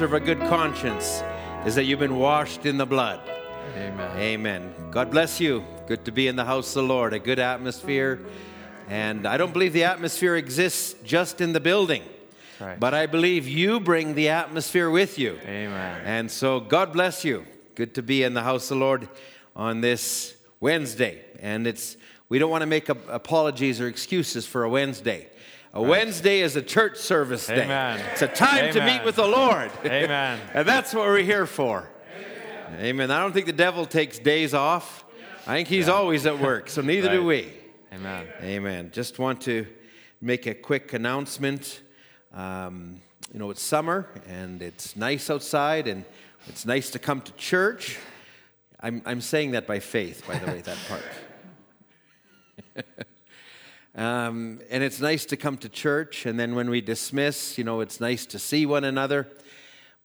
Answer of a good conscience is that you've been washed in the blood. Amen. Amen. God bless you. Good to be in the house of the Lord. A good atmosphere. And I don't believe the atmosphere exists just in the building. Right. But I believe you bring the atmosphere with you. Amen. And so God bless you. Good to be in the house of the Lord on this Wednesday. And it's we don't want to make ap- apologies or excuses for a Wednesday. A Wednesday is a church service day. Amen. It's a time to meet with the Lord. Amen. and that's what we're here for. Amen. I don't think the devil takes days off. I think he's always at work, so neither do we. Amen. Amen. Just want to make a quick announcement. Um, you know, it's summer and it's nice outside and it's nice to come to church. I'm, I'm saying that by faith, by the way, that part. um, and it's nice to come to church, and then when we dismiss, you know, it's nice to see one another.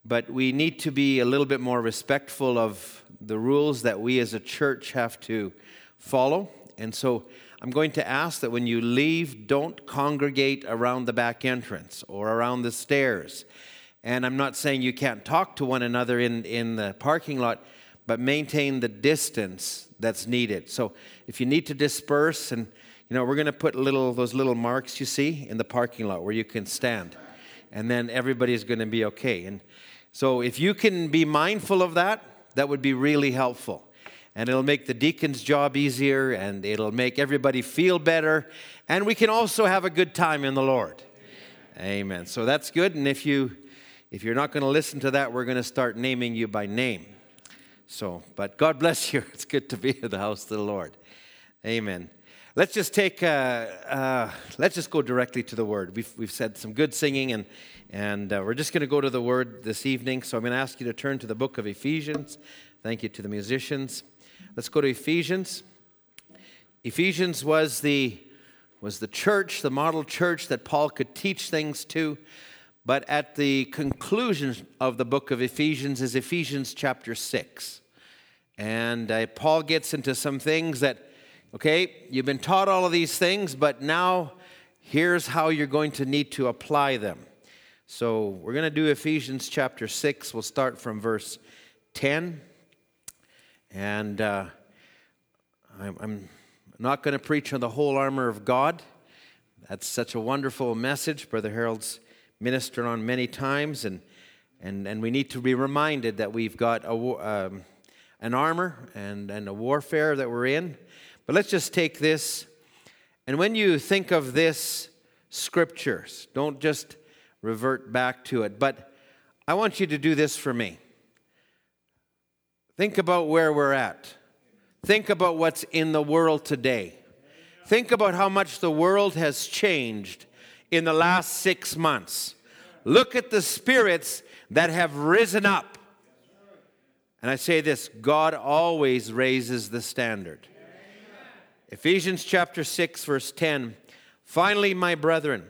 But we need to be a little bit more respectful of the rules that we as a church have to follow. And so I'm going to ask that when you leave, don't congregate around the back entrance or around the stairs. And I'm not saying you can't talk to one another in, in the parking lot, but maintain the distance that's needed. So if you need to disperse, and you know, we're going to put little those little marks you see in the parking lot where you can stand, and then everybody's going to be okay. And so if you can be mindful of that, that would be really helpful. And it'll make the deacon's job easier, and it'll make everybody feel better, and we can also have a good time in the Lord. Amen. So that's good. And if you if you're not going to listen to that, we're going to start naming you by name. So, but God bless you. It's good to be in the house of the Lord. Amen. Let's just take, uh, uh, let's just go directly to the word. We've, we've said some good singing, and, and uh, we're just going to go to the word this evening. So I'm going to ask you to turn to the book of Ephesians. Thank you to the musicians. Let's go to Ephesians. Ephesians was the, was the church, the model church that Paul could teach things to. But at the conclusion of the book of Ephesians is Ephesians chapter 6. And uh, Paul gets into some things that, okay, you've been taught all of these things, but now here's how you're going to need to apply them. So we're going to do Ephesians chapter 6. We'll start from verse 10. And uh, I'm, not going to preach on the whole armor of God. That's such a wonderful message. Brother Harold's ministered on many times, and, and, and we need to be reminded that we've got a, um, an armor and, and a warfare that we're in. But let's just take this, and when you think of this scriptures, don't just revert back to it, but I want you to do this for me. Think about where we're at. Think about what's in the world today. Think about how much the world has changed in the last six months. Look at the spirits that have risen up. And I say this God always raises the standard. Ephesians chapter 6, verse 10 Finally, my brethren,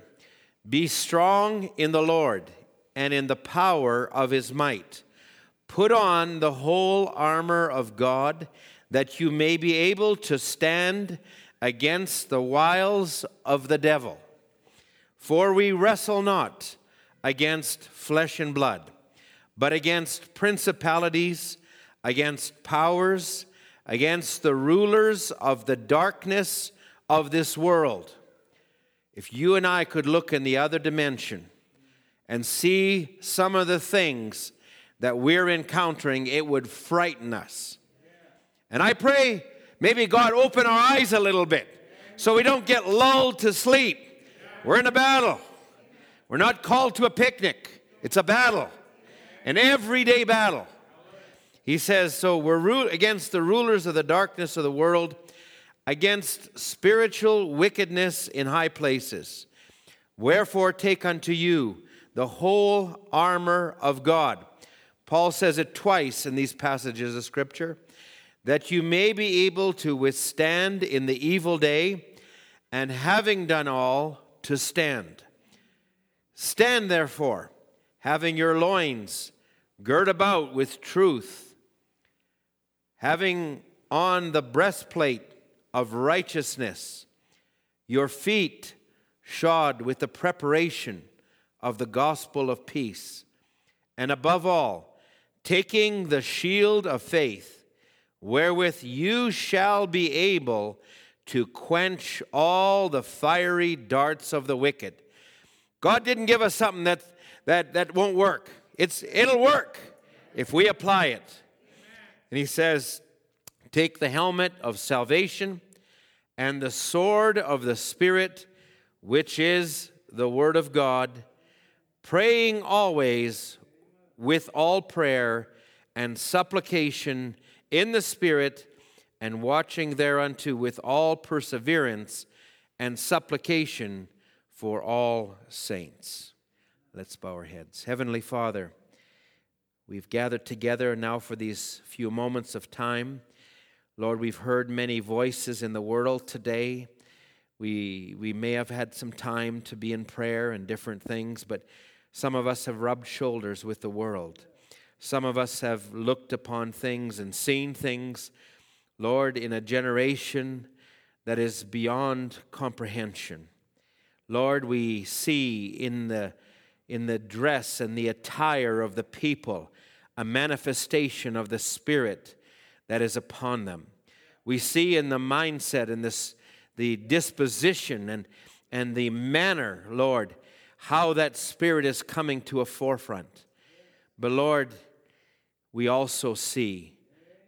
be strong in the Lord and in the power of his might. Put on the whole armor of God that you may be able to stand against the wiles of the devil. For we wrestle not against flesh and blood, but against principalities, against powers, against the rulers of the darkness of this world. If you and I could look in the other dimension and see some of the things that we're encountering, it would frighten us. And I pray maybe God open our eyes a little bit so we don't get lulled to sleep. We're in a battle. We're not called to a picnic, it's a battle, an everyday battle. He says, So we're against the rulers of the darkness of the world, against spiritual wickedness in high places. Wherefore, take unto you the whole armor of God. Paul says it twice in these passages of Scripture that you may be able to withstand in the evil day, and having done all, to stand. Stand therefore, having your loins girt about with truth, having on the breastplate of righteousness, your feet shod with the preparation of the gospel of peace. And above all, taking the shield of faith, wherewith you shall be able to quench all the fiery darts of the wicked. God didn't give us something that, that, that won't work. It's, it'll work if we apply it. And he says, Take the helmet of salvation and the sword of the Spirit, which is the Word of God, praying always with all prayer and supplication in the Spirit, and watching thereunto with all perseverance and supplication for all saints. Let's bow our heads. Heavenly Father, we've gathered together now for these few moments of time. Lord, we've heard many voices in the world today. We, we may have had some time to be in prayer and different things, but some of us have rubbed shoulders with the world. Some of us have looked upon things and seen things, Lord, in a generation that is beyond comprehension. Lord, we see in the in the dress and the attire of the people, a manifestation of the Spirit that is upon them. We see in the mindset and this, the disposition and, and the manner, Lord, how that Spirit is coming to a forefront. But Lord, we also see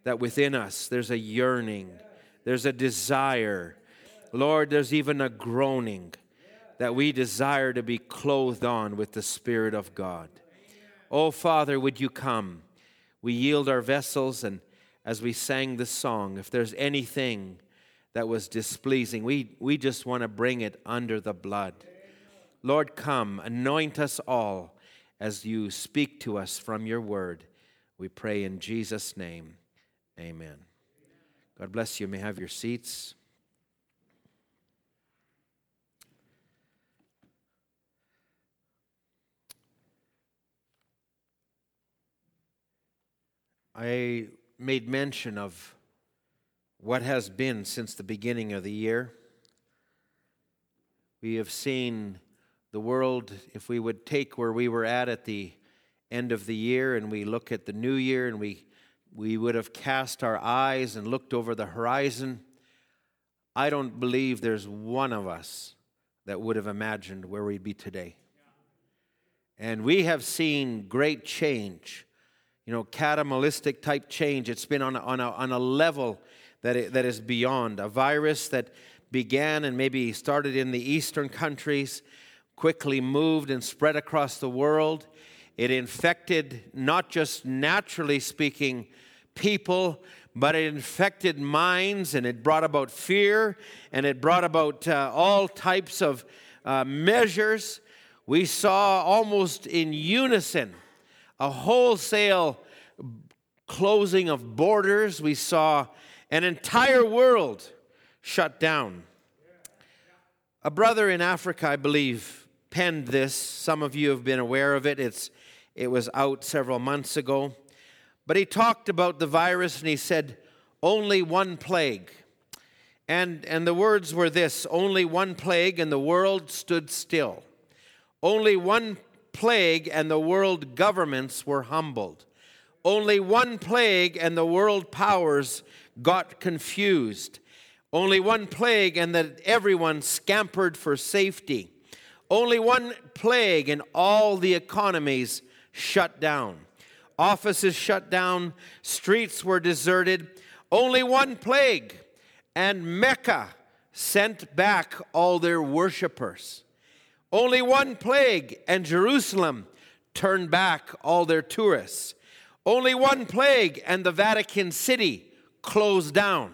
that within us there's a yearning, there's a desire. Lord, there's even a groaning that we desire to be clothed on with the Spirit of God. Oh, Father, would you come? We yield our vessels, and as we sang this song, if there's anything that was displeasing, we, we just want to bring it under the blood. Lord, come, anoint us all as you speak to us from your word. We pray in Jesus' name. Amen. God bless you may have your seats. I made mention of what has been since the beginning of the year. We have seen the world, if we would take where we were at at the end of the year and we look at the new year and we, we would have cast our eyes and looked over the horizon, I don't believe there's one of us that would have imagined where we'd be today. And we have seen great change you know, cataclysmic type change. It's been on a, on a, on a level that, it, that is beyond. A virus that began and maybe started in the eastern countries, quickly moved and spread across the world. It infected not just naturally speaking people, but it infected minds and it brought about fear and it brought about uh, all types of uh, measures. We saw almost in unison a wholesale closing of borders. We saw an entire world shut down. A brother in Africa, I believe, penned this. Some of you have been aware of it. It's, it was out several months ago. But he talked about the virus and he said, only one plague. And, and the words were this only one plague, and the world stood still. Only one plague and the world governments were humbled. Only one plague and the world powers got confused. Only one plague and that everyone scampered for safety. Only one plague and all the economies shut down. Offices shut down, streets were deserted. Only one plague and Mecca sent back all their worshippers. Only one plague, and Jerusalem turned back all their tourists. Only one plague, and the Vatican City closed down.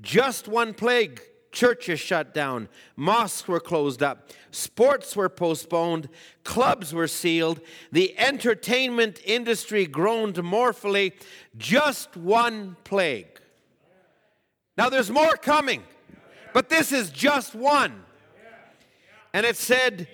Just one plague, churches shut down, mosques were closed up, sports were postponed, clubs were sealed, the entertainment industry groaned mournfully. Just one plague. Now there's more coming, but this is just one. And it said,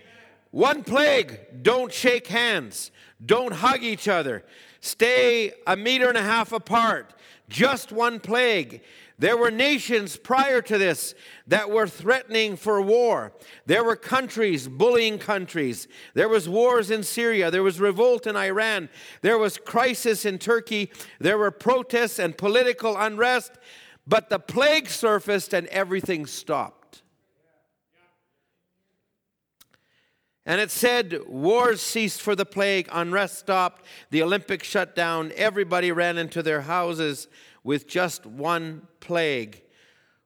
one plague don't shake hands, don't hug each other, stay a meter and a half apart, Just one plague. There were nations prior to this that were threatening for war. There were countries bullying countries. There was wars in Syria. There was revolt in Iran. There was crisis in Turkey. There were protests and political unrest. But the plague surfaced and everything stopped. And it said wars ceased for the plague, unrest stopped, the Olympics shut down, everybody ran into their houses with just one plague.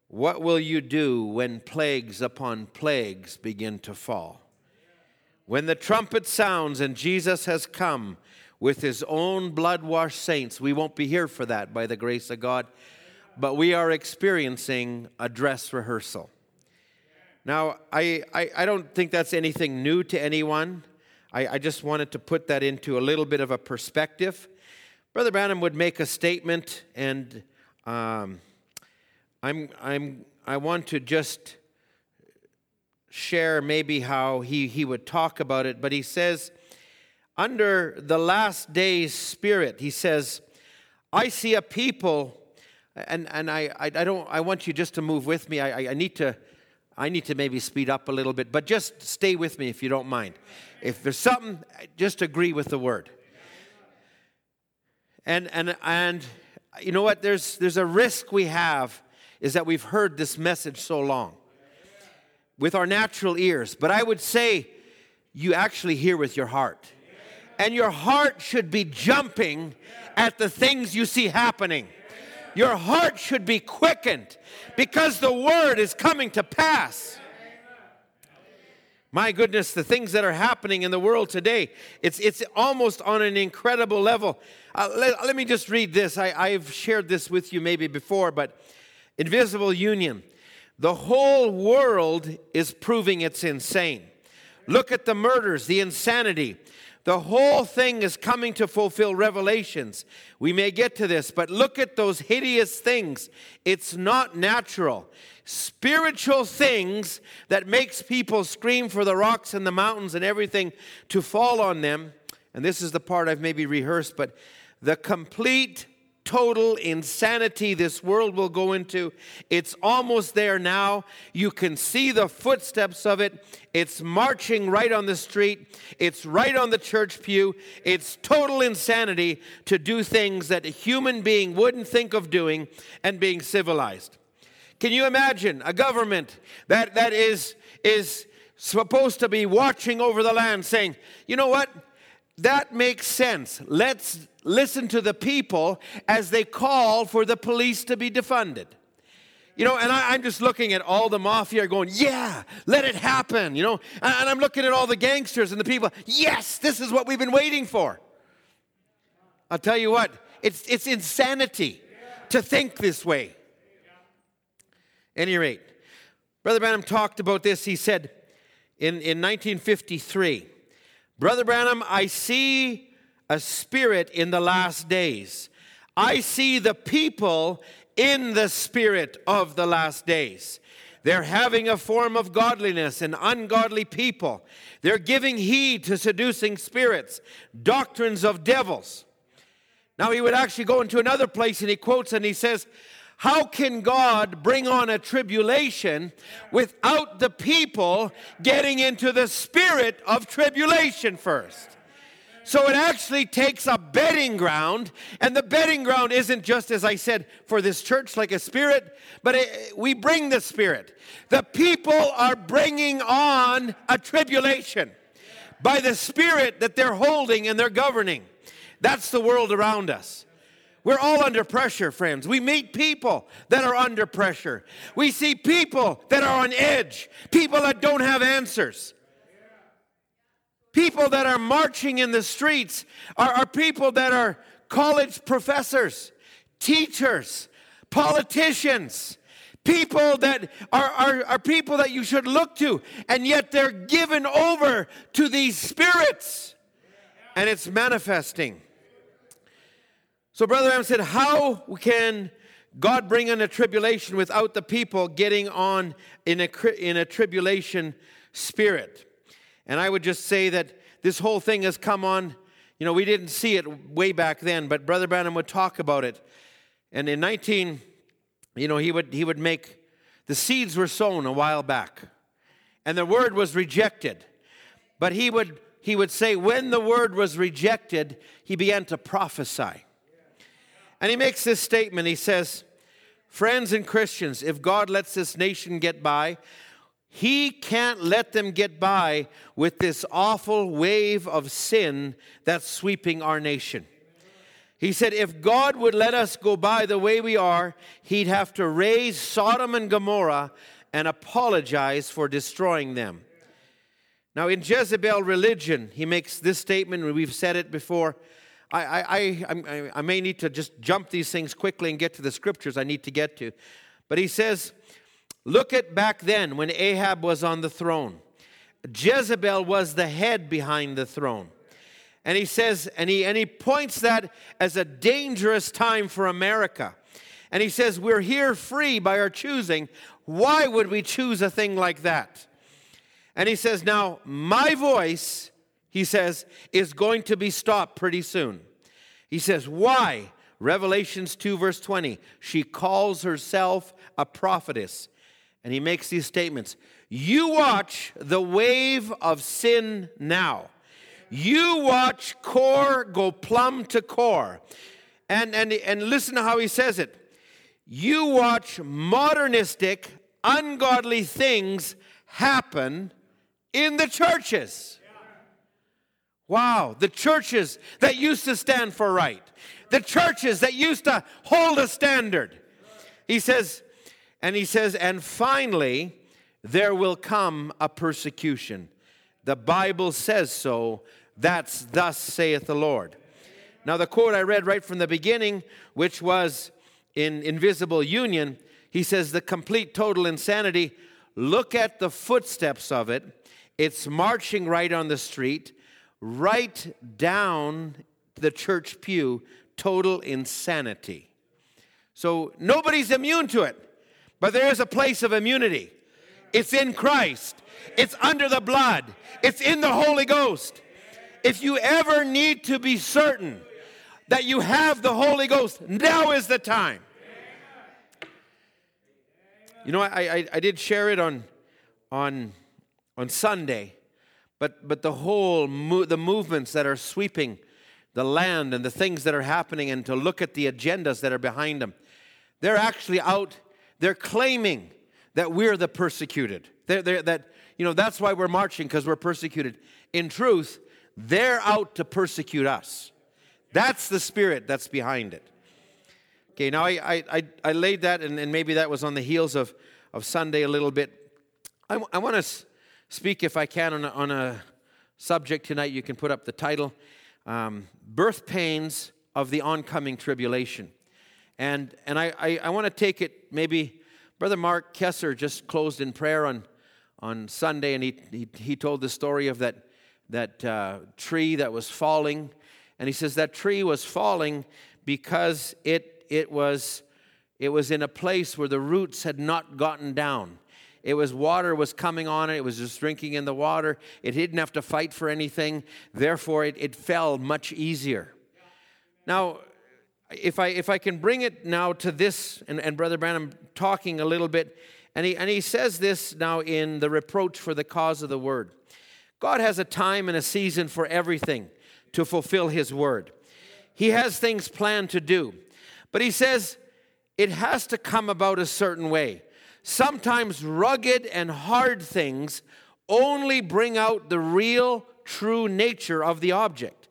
What will you do when plagues upon plagues begin to fall? When the trumpet sounds and Jesus has come with his own blood washed saints, we won't be here for that by the grace of God, but we are experiencing a dress rehearsal. Now, I, I, I don't think that's anything new to anyone. I, I just wanted to put that into a little bit of a perspective. Brother Branham would make a statement, and um, I'm, I'm, I want to just share maybe how he, he would talk about it, but he says, under the last days spirit, he says, I see a people, and, and I, I, I don't I want you just to move with me. I, I need to I need to maybe speed up a little bit, but just stay with me if you don't mind. If there's something, just agree with the word. And, and, and you know what? There's, there's a risk we have is that we've heard this message so long with our natural ears. But I would say you actually hear with your heart. And your heart should be jumping at the things you see happening. Your heart should be quickened because the word is coming to pass. My goodness, the things that are happening in the world today, it's, it's almost on an incredible level. Uh, let, let, me just read this. I, I've shared this with you maybe before, but Invisible Union. The whole world is proving it's insane. Look at the murders, the insanity. The whole thing is coming to fulfill revelations. We may get to this, but look at those hideous things. It's not natural spiritual things that makes people scream for the rocks and the mountains and everything to fall on them and this is the part i've maybe rehearsed but the complete total insanity this world will go into. It's almost there now. You can see the footsteps of it. It's marching right on the street. It's right on the church pew. It's total insanity to do things that a human being wouldn't think of doing and being civilized. Can you imagine a government that, that is, is supposed to be watching over the land saying, you know what? That makes sense. Let's listen to the people as they call for the police to be defunded. You know, and I, am just looking at all the mafia going, yeah, let it happen. You know, and, and I'm looking at all the gangsters and the people, yes, this is what we've been waiting for. I'll tell you what, it's, it's insanity to think this way any rate, Brother Branham talked about this. He said in, in 1953, Brother Branham, I see a spirit in the last days. I see the people in the spirit of the last days. They're having a form of godliness and ungodly people. They're giving heed to seducing spirits, doctrines of devils. Now, he would actually go into another place and he quotes and he says, how can God bring on a tribulation without the people getting into the spirit of tribulation first? So it actually takes a bedding ground, and the bedding ground isn't just, as I said, for this church like a spirit, but it, we bring the spirit. The people are bringing on a tribulation by the spirit that they're holding and they're governing. That's the world around us. We're all under pressure, friends. We meet people that are under pressure. We see people that are on edge, people that don't have answers. People that are marching in the streets are, are people that are college professors, teachers, politicians, people that are, are, are people that you should look to, and yet they're given over to these spirits, and it's manifesting. So, Brother Branham said, How can God bring on a tribulation without the people getting on in a, in a tribulation spirit? And I would just say that this whole thing has come on. You know, we didn't see it way back then, but Brother Branham would talk about it. And in 19, you know, he would, he would make, the seeds were sown a while back, and the word was rejected. But he would, he would say, when the word was rejected, he began to prophesy. And he makes this statement. He says, Friends and Christians, if God lets this nation get by, he can't let them get by with this awful wave of sin that's sweeping our nation. He said, if God would let us go by the way we are, he'd have to raise Sodom and Gomorrah and apologize for destroying them. Now, in Jezebel religion, he makes this statement, and we've said it before. I, I, I, I, may need to just jump these things quickly and get to the scriptures I need to get to. But he says, Look at back then when Ahab was on the throne. Jezebel was the head behind the throne. And he says, and he, and he points that as a dangerous time for America. And he says, We're here free by our choosing. Why would we choose a thing like that? And he says, Now, my voice, he says, is going to be stopped pretty soon. He says, Why? Revelations 2, verse 20. She calls herself a prophetess. And he makes these statements You watch the wave of sin now. You watch core go plumb to core. And, and, and listen to how he says it. You watch modernistic, ungodly things happen in the churches. Wow, the churches that used to stand for right, the churches that used to hold a standard. He says, and he says, and finally, there will come a persecution. The Bible says so. That's thus saith the Lord. Now, the quote I read right from the beginning, which was in Invisible Union, he says, the complete total insanity. Look at the footsteps of it. It's marching right on the street, right down the church pew. Total insanity. So nobody's immune to it. But there is a place of immunity. It's in Christ, it's under the blood, it's in the Holy Ghost. If you ever need to be certain that you have the Holy Ghost, now is the time. You know, I, I, I did share it on, on, on Sunday, but, but the whole mo- the movements that are sweeping the land and the things that are happening, and to look at the agendas that are behind them, they're actually out they're claiming that we're the persecuted. They're, they're, that, you know, that's why we're marching, because we're persecuted. In truth, they're out to persecute us. That's the spirit that's behind it. Okay, now I, I, I laid that, and, and maybe that was on the heels of, of Sunday a little bit. I, I want to speak, if I can, on a, on a subject tonight. You can put up the title um, Birth Pains of the Oncoming Tribulation. And, and I, I, I want to take it maybe, Brother Mark Kesser just closed in prayer on, on Sunday, and he, he, he told the story of that, that uh, tree that was falling. And he says that tree was falling because it, it, was, it was in a place where the roots had not gotten down. It was water was coming on it. It was just drinking in the water. It didn't have to fight for anything. Therefore, it, it fell much easier. Now, if I, if I can bring it now to this, and, and Brother Branham talking a little bit, and he, and he says this now in the reproach for the cause of the word. God has a time and a season for everything to fulfill his word. He has things planned to do. But he says it has to come about a certain way. Sometimes rugged and hard things only bring out the real, true nature of the object.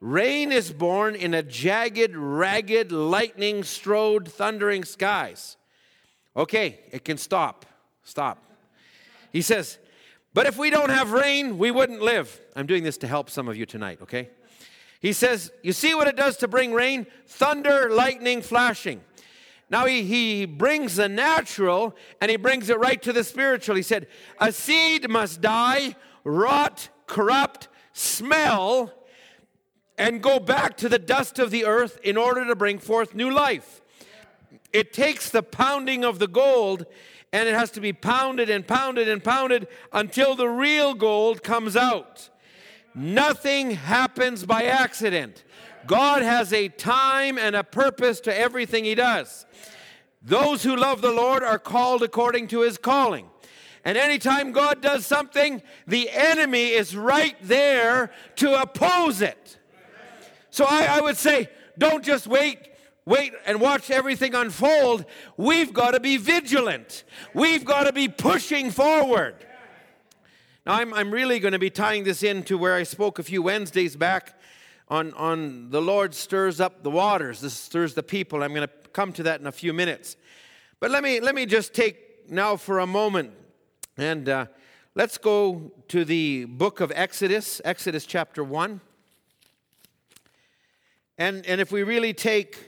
Rain is born in a jagged, ragged, lightning strode, thundering skies. Okay, it can stop. Stop. He says, but if we don't have rain, we wouldn't live. I'm doing this to help some of you tonight, okay? He says, You see what it does to bring rain? Thunder, lightning, flashing. Now he, he brings the natural and he brings it right to the spiritual. He said, A seed must die, rot, corrupt, smell, and go back to the dust of the earth in order to bring forth new life. It takes the pounding of the gold and it has to be pounded and pounded and pounded until the real gold comes out. Nothing happens by accident. God has a time and a purpose to everything He does. Those who love the Lord are called according to His calling. And anytime God does something, the enemy is right there to oppose it. So I, I would say, don't just wait wait and watch everything unfold. We've got to be vigilant. We've got to be pushing forward. Now, I'm, I'm really going to be tying this into where I spoke a few Wednesdays back on, on the Lord stirs up the waters. This stirs the people. I'm going to come to that in a few minutes. But let me, let me just take now for a moment and uh, let's go to the book of Exodus, Exodus chapter 1. And, and if we really take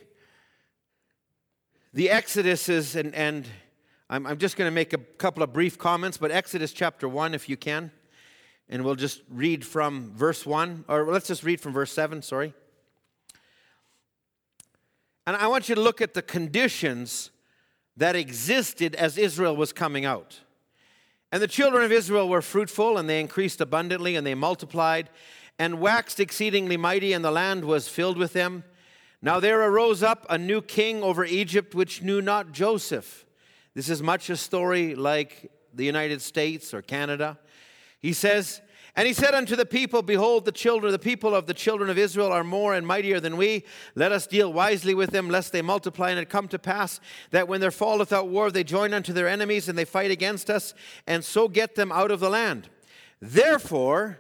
the Exoduses, and, and I'm, I'm just going to make a couple of brief comments, but Exodus chapter 1, if you can. And we'll just read from verse 1, or let's just read from verse 7, sorry. And I want you to look at the conditions that existed as Israel was coming out. And the children of Israel were fruitful, and they increased abundantly, and they multiplied, and waxed exceedingly mighty, and the land was filled with them. Now there arose up a new king over Egypt, which knew not Joseph. This is much a story like the United States or Canada. He says, and he said unto the people, Behold, the children, the people of the children of Israel are more and mightier than we. Let us deal wisely with them, lest they multiply. And it come to pass that when there falleth out war, they join unto their enemies, and they fight against us, and so get them out of the land. Therefore,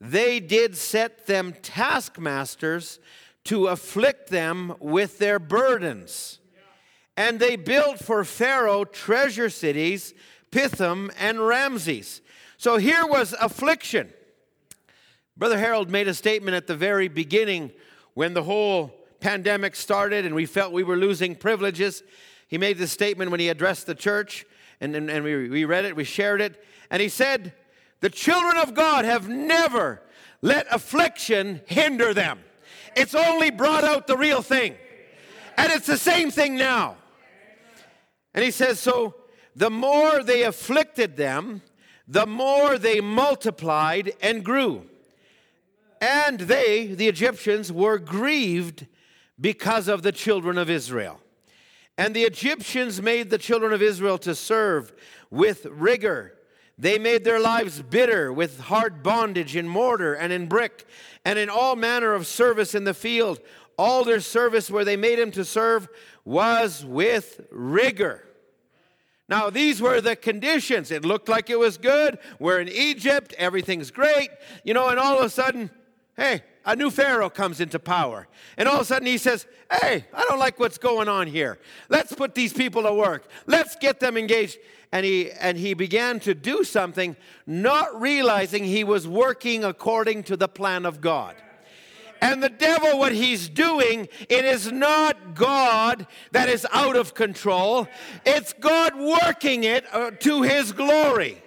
they did set them taskmasters to afflict them with their burdens. And they built for Pharaoh treasure cities, Pithom and Ramses. So here was affliction. Brother Harold made a statement at the very beginning when the whole pandemic started and we felt we were losing privileges. He made this statement when he addressed the church, and, and, and we, we read it, we shared it. And he said, The children of God have never let affliction hinder them. It's only brought out the real thing. And it's the same thing now. And he says, So the more they afflicted them, the more they multiplied and grew. And they, the Egyptians, were grieved because of the children of Israel. And the Egyptians made the children of Israel to serve with rigor. They made their lives bitter with hard bondage in mortar and in brick and in all manner of service in the field. All their service where they made him to serve was with rigor. Now, these were the conditions. It looked like it was good. We're in Egypt, everything's great, you know, and all of a sudden, hey, a new Pharaoh comes into power. And all of a sudden he says, hey, I don't like what's going on here. Let's put these people to work. Let's get them engaged. And he, and he began to do something, not realizing he was working according to the plan of God. And the devil, what he's doing, it is not God that is out of control, it's God working it uh, to his glory.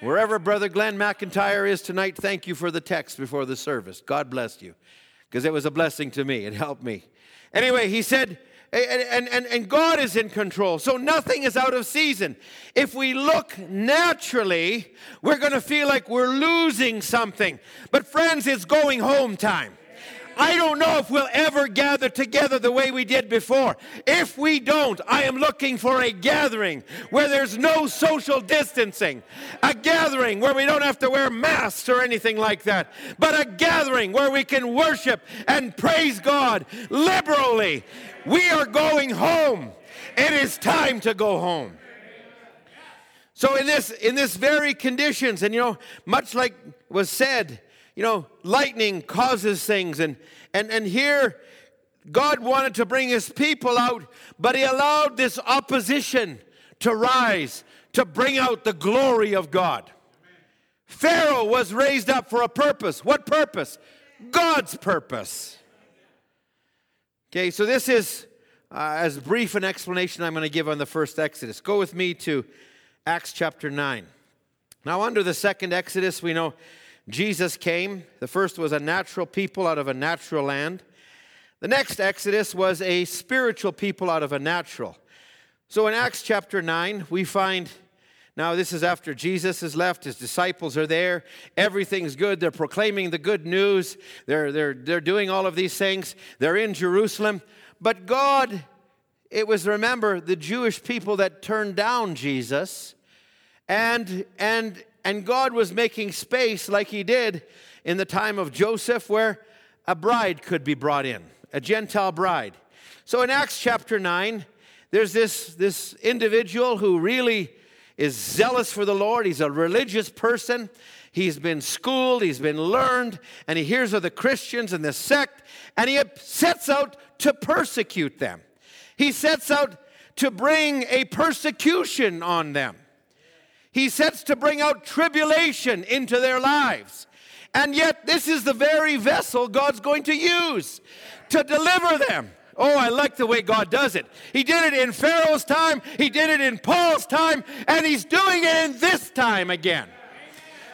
Wherever Brother Glenn McIntyre is tonight, thank you for the text before the service. God bless you, because it was a blessing to me. It helped me. Anyway, he said, and, and, and God is in control. So nothing is out of season. If we look naturally, we're going to feel like we're losing something. But, friends, it's going home time. I don't know if we'll ever gather together the way we did before. If we don't, I am looking for a gathering where there's no social distancing, a gathering where we don't have to wear masks or anything like that, but a gathering where we can worship and praise God liberally. We are going home. It is time to go home. So in this in this very conditions, and you know, much like was said, you know, lightning causes things. And, and, and here, God wanted to bring his people out, but he allowed this opposition to rise to bring out the glory of God. Pharaoh was raised up for a purpose. What purpose? God's purpose. Okay, so this is uh, as brief an explanation I'm going to give on the first Exodus. Go with me to Acts chapter 9. Now, under the second Exodus, we know Jesus came. The first was a natural people out of a natural land. The next Exodus was a spiritual people out of a natural. So in Acts chapter 9, we find Now, this is after Jesus has left, his disciples are there, everything's good. They're proclaiming the good news, they're, they're, they're doing all of these things, they're in Jerusalem. But God, it was, remember, the Jewish people that turned down Jesus, and, and, and God was making space like he did in the time of Joseph, where a bride could be brought in, a Gentile bride. So in Acts chapter 9, there's this, this individual who really is zealous for the Lord. He's a religious person. He's been schooled, he's been learned, and he hears of the Christians and the sect, and he sets out to persecute them. He sets out to bring a persecution on them. He sets to bring out tribulation into their lives. And yet, this is the very vessel God's going to use to deliver them. Oh, I like the way God does it. He did it in Pharaoh's time, He did it in Paul's time, and He's doing it in this time again.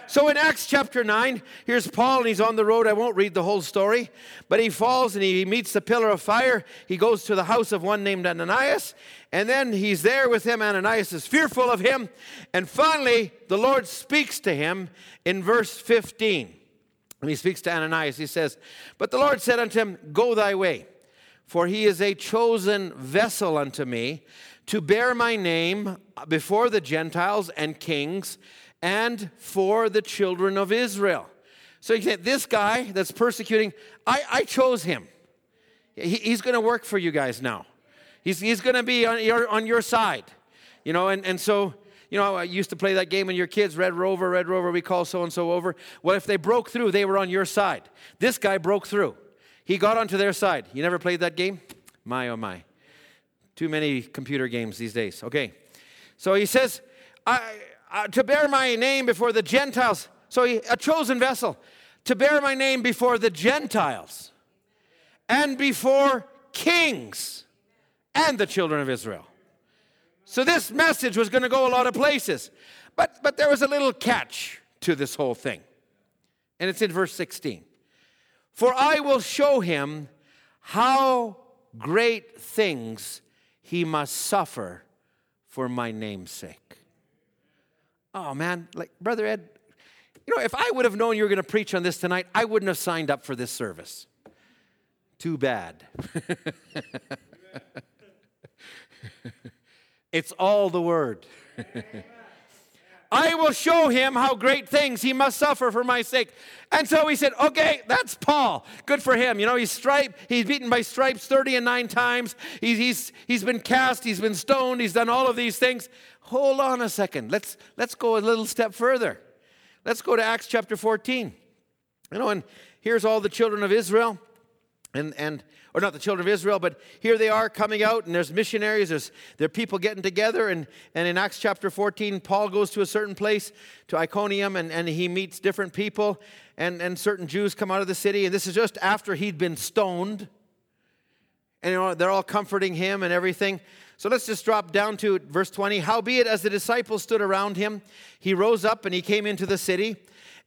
So in Acts chapter 9, here's Paul and he's on the road. I won't read the whole story, but he falls and he meets the pillar of fire. He goes to the house of one named Ananias, and then he's there with him. Ananias is fearful of him. And finally, the Lord speaks to him in verse 15. And he speaks to Ananias. He says, But the Lord said unto him, Go thy way for he is a chosen vessel unto me to bear my name before the Gentiles and kings and for the children of Israel. So you say, this guy that's persecuting, I, I chose him. He, he's going to work for you guys now. He's, he's going to be on your, on your side. You know, and, and so, you know, I used to play that game when your kids, Red Rover, Red Rover, we call so and so over. Well, if they broke through, they were on your side. This guy broke through. He got onto their side. You never played that game? My, oh my. Too many computer games these days. Okay. So he says, I, uh, to bear my name before the Gentiles. So he, a chosen vessel. To bear my name before the Gentiles and before kings and the children of Israel. So this message was going to go a lot of places. But, but there was a little catch to this whole thing. And it's in verse 16. For I will show him how great things he must suffer for my name's sake. Oh man, like Brother Ed, you know, if I would have known you were going to preach on this tonight, I wouldn't have signed up for this service. Too bad. it's all the word. I will show him how great things he must suffer for my sake. And so he said, Okay, that's Paul. Good for him. You know, he's striped, he's beaten by stripes 30 and 9 times. He's, he's, he's been cast, he's been stoned, he's done all of these things. Hold on a second. Let's, let's go a little step further. Let's go to Acts chapter 14. You know, and here's all the children of Israel. And, and or not the children of Israel, but here they are coming out, and there's missionaries, there's there are people getting together, and, and in Acts chapter 14, Paul goes to a certain place, to Iconium, and, and he meets different people, and, and certain Jews come out of the city, and this is just after he'd been stoned. And they're all comforting him and everything. So let's just drop down to verse 20. Howbeit, as the disciples stood around him, he rose up and he came into the city.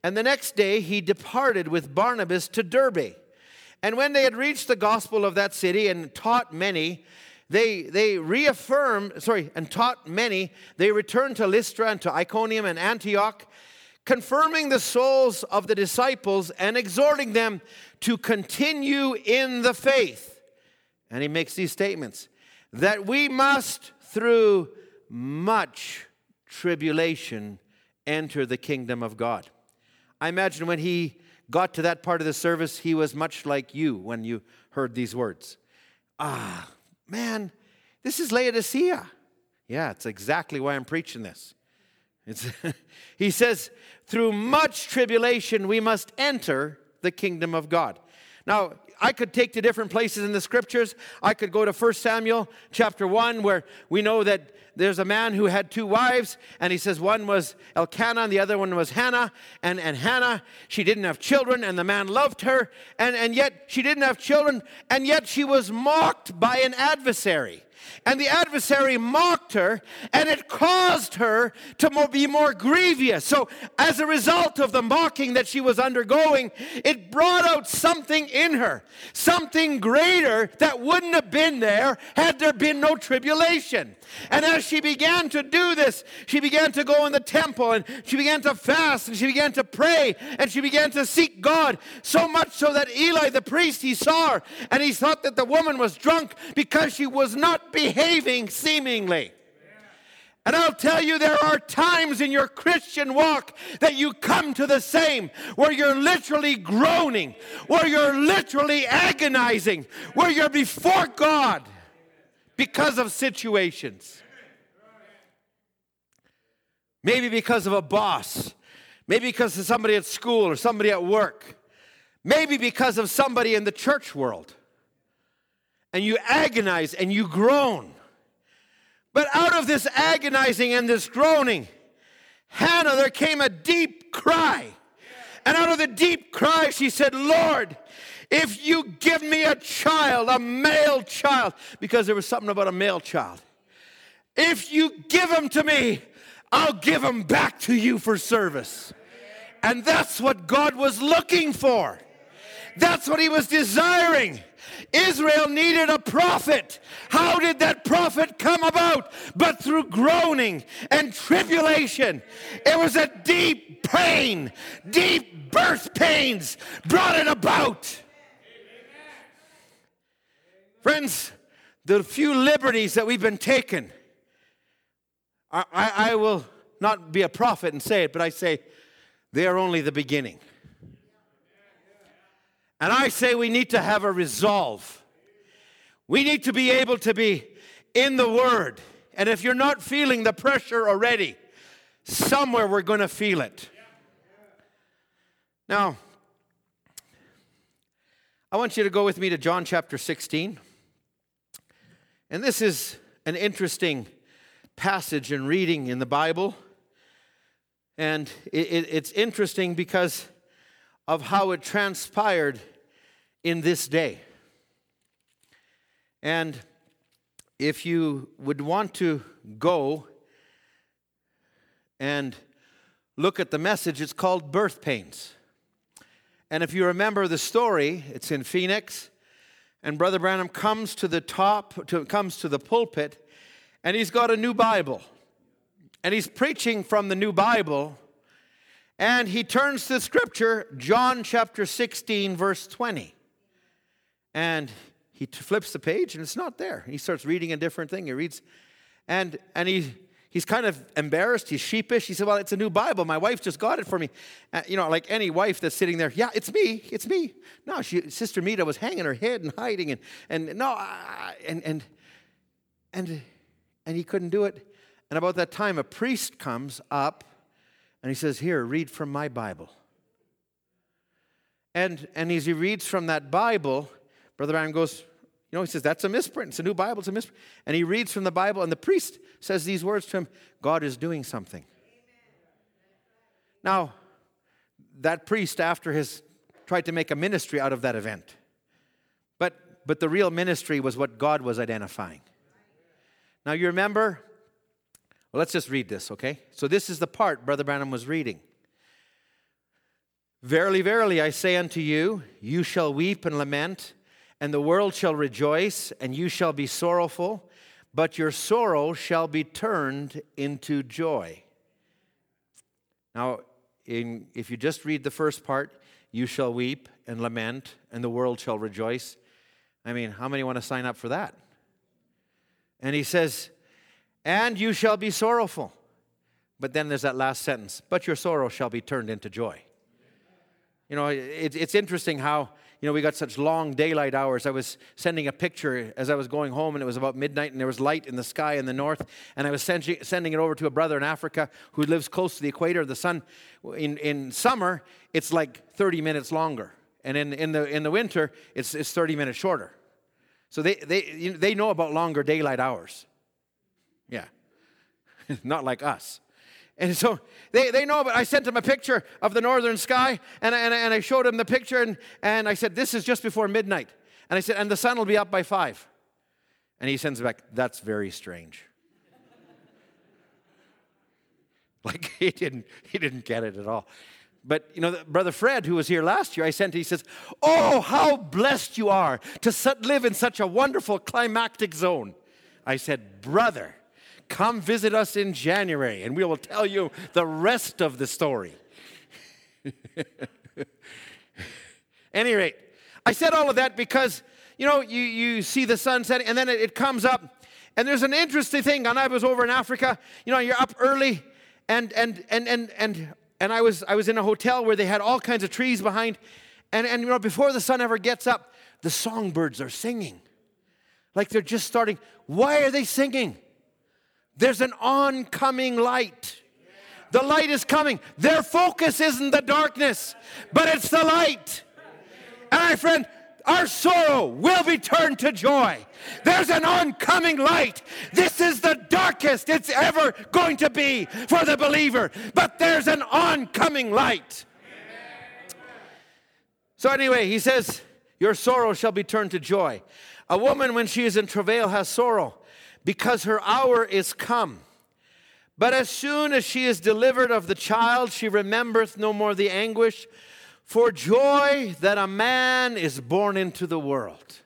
And the next day he departed with Barnabas to Derbe. And when they had reached the gospel of that city and taught many, they, they reaffirmed, sorry, and taught many, they returned to Lystra and to Iconium and Antioch, confirming the souls of the disciples and exhorting them to continue in the faith. And he makes these statements that we must, through much tribulation, enter the kingdom of God. I imagine when he got to that part of the service, he was much like you when you heard these words. Ah, man, this is Laodicea. Yeah, it's exactly why I'm preaching this. he says, through much tribulation, we must enter the kingdom of God. Now, I could take to different places in the scriptures. I could go to 1 Samuel chapter 1, where we know that there's a man who had two wives, and he says one was Elkanah and the other one was Hannah. And, and Hannah, she didn't have children, and the man loved her, and, and yet she didn't have children, and yet she was mocked by an adversary. And the adversary mocked her, and it caused her to be more grievous. So, as a result of the mocking that she was undergoing, it brought out something in her, something greater that wouldn't have been there had there been no tribulation. And as she began to do this, she began to go in the temple, and she began to fast, and she began to pray, and she began to seek God, so much so that Eli the priest, he saw her, and he thought that the woman was drunk because she was not behaving seemingly. And I'll tell you, there are times in your Christian walk that you come to the same, where you're literally groaning, where you're literally agonizing, where you're before God because of situations. Maybe because of a boss, maybe because of somebody at school or somebody at work, maybe because of somebody in the church world and you agonize and you groan. But out of this agonizing and this groaning, Hannah, there came a deep cry. And out of the deep cry, she said, Lord, if you give me a child, a male child, because there was something about a male child, if you give him to me, I'll give him back to you for service. And that's what God was looking for. That's what he was desiring. Israel needed a prophet. How did that prophet come about? But through groaning and tribulation. It was a deep pain, deep birth pains brought it about. Friends, the few liberties that we've been taken, I, I, I will not be a prophet and say it, but I say they are only the beginning. And I say we need to have a resolve. We need to be able to be in the Word. And if you're not feeling the pressure already, somewhere we're going to feel it. Now, I want you to go with me to John chapter 16. And this is an interesting passage and reading in the Bible. And it, it, it's interesting because of how it transpired in this day. And if you would want to go and look at the message, it's called Birth Pains. And if you remember the story, it's in Phoenix, and Brother Branham comes to the top, to, comes to the pulpit, and he's got a new Bible. And he's preaching from the new Bible and he turns to scripture, John chapter 16, verse 20. And he flips the page and it's not there. He starts reading a different thing. He reads, and, and he, he's kind of embarrassed. He's sheepish. He said, Well, it's a new Bible. My wife just got it for me. Uh, you know, like any wife that's sitting there, Yeah, it's me. It's me. No, she, Sister Meda was hanging her head and hiding. And, and no, uh, and, and, and, and he couldn't do it. And about that time, a priest comes up and he says, Here, read from my Bible. And, and as he reads from that Bible, Brother Branham goes, You know, he says, That's a misprint. It's a new Bible. It's a misprint. And he reads from the Bible, and the priest says these words to him God is doing something. Now, that priest, after his, tried to make a ministry out of that event. But, but the real ministry was what God was identifying. Now, you remember well, let's just read this, okay? So, this is the part Brother Branham was reading. Verily, verily, I say unto you, you shall weep and lament, and the world shall rejoice, and you shall be sorrowful, but your sorrow shall be turned into joy. Now, in, if you just read the first part, you shall weep and lament, and the world shall rejoice. I mean, how many want to sign up for that? And he says, and you shall be sorrowful. But then there's that last sentence, but your sorrow shall be turned into joy. You know, it, it's interesting how, you know, we got such long daylight hours. I was sending a picture as I was going home, and it was about midnight, and there was light in the sky in the north. And I was sending, sending it over to a brother in Africa who lives close to the equator. The sun, in, in summer, it's like 30 minutes longer. And in, in, the, in the winter, it's, it's 30 minutes shorter. So they, they, you know, they know about longer daylight hours. Yeah. Not like us. And so they, they know, but I sent them a picture of the northern sky, and, and, and I showed them the picture, and, and I said, This is just before midnight. And I said, And the sun will be up by five. And he sends back, That's very strange. like he didn't, he didn't get it at all. But you know, brother Fred, who was here last year, I sent. He says, "Oh, how blessed you are to live in such a wonderful climactic zone." I said, "Brother, come visit us in January, and we will tell you the rest of the story." Any rate, I said all of that because you know you you see the sun setting, and then it, it comes up, and there's an interesting thing. And I was over in Africa. You know, you're up early, and and and and and and I was I was in a hotel where they had all kinds of trees behind, and and you know before the sun ever gets up, the songbirds are singing, like they're just starting. Why are they singing? There's an oncoming light. The light is coming. Their focus isn't the darkness, but it's the light. And my friend, our sorrow will be turned to joy. There's an oncoming light. This is the darkest it's ever going to be for the believer, but there's an oncoming light. So, anyway, he says, Your sorrow shall be turned to joy. A woman, when she is in travail, has sorrow because her hour is come. But as soon as she is delivered of the child, she remembereth no more the anguish for joy that a man is born into the world.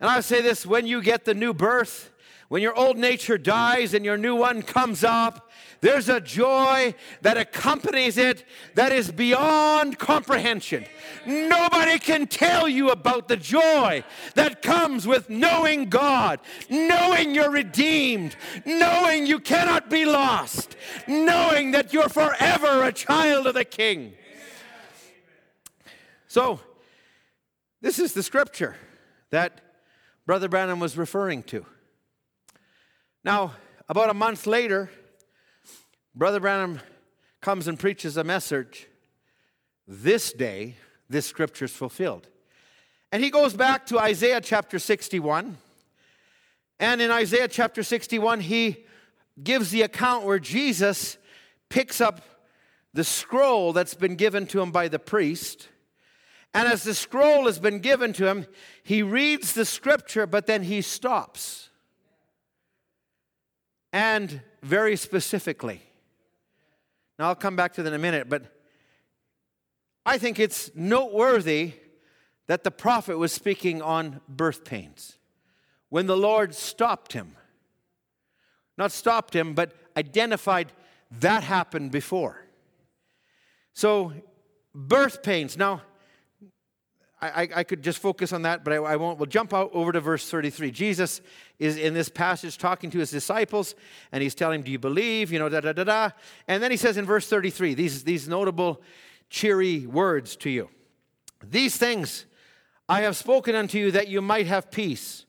And I say this when you get the new birth, when your old nature dies and your new one comes up, there's a joy that accompanies it that is beyond comprehension. Nobody can tell you about the joy that comes with knowing God, knowing you're redeemed, knowing you cannot be lost, knowing that you're forever a child of the King. So, this is the scripture that Brother Branham was referring to. Now, about a month later, Brother Branham comes and preaches a message. This day, this scripture is fulfilled. And he goes back to Isaiah chapter 61. And in Isaiah chapter 61, he gives the account where Jesus picks up the scroll that's been given to him by the priest and as the scroll has been given to him, he reads the scripture, but then he stops. And very specifically. Now, I'll come back to that in a minute, but I think it's noteworthy that the prophet was speaking on birth pains when the Lord stopped him. Not stopped him, but identified that happened before. So, birth pains. Now, I, I, could just focus on that, but I, I, won't. We'll jump out over to verse 33. Jesus is in this passage talking to his disciples, and he's telling them, Do you believe? You know, da da da da. And then he says in verse 33, these, these notable, cheery words to you These things I have spoken unto you that you might have peace.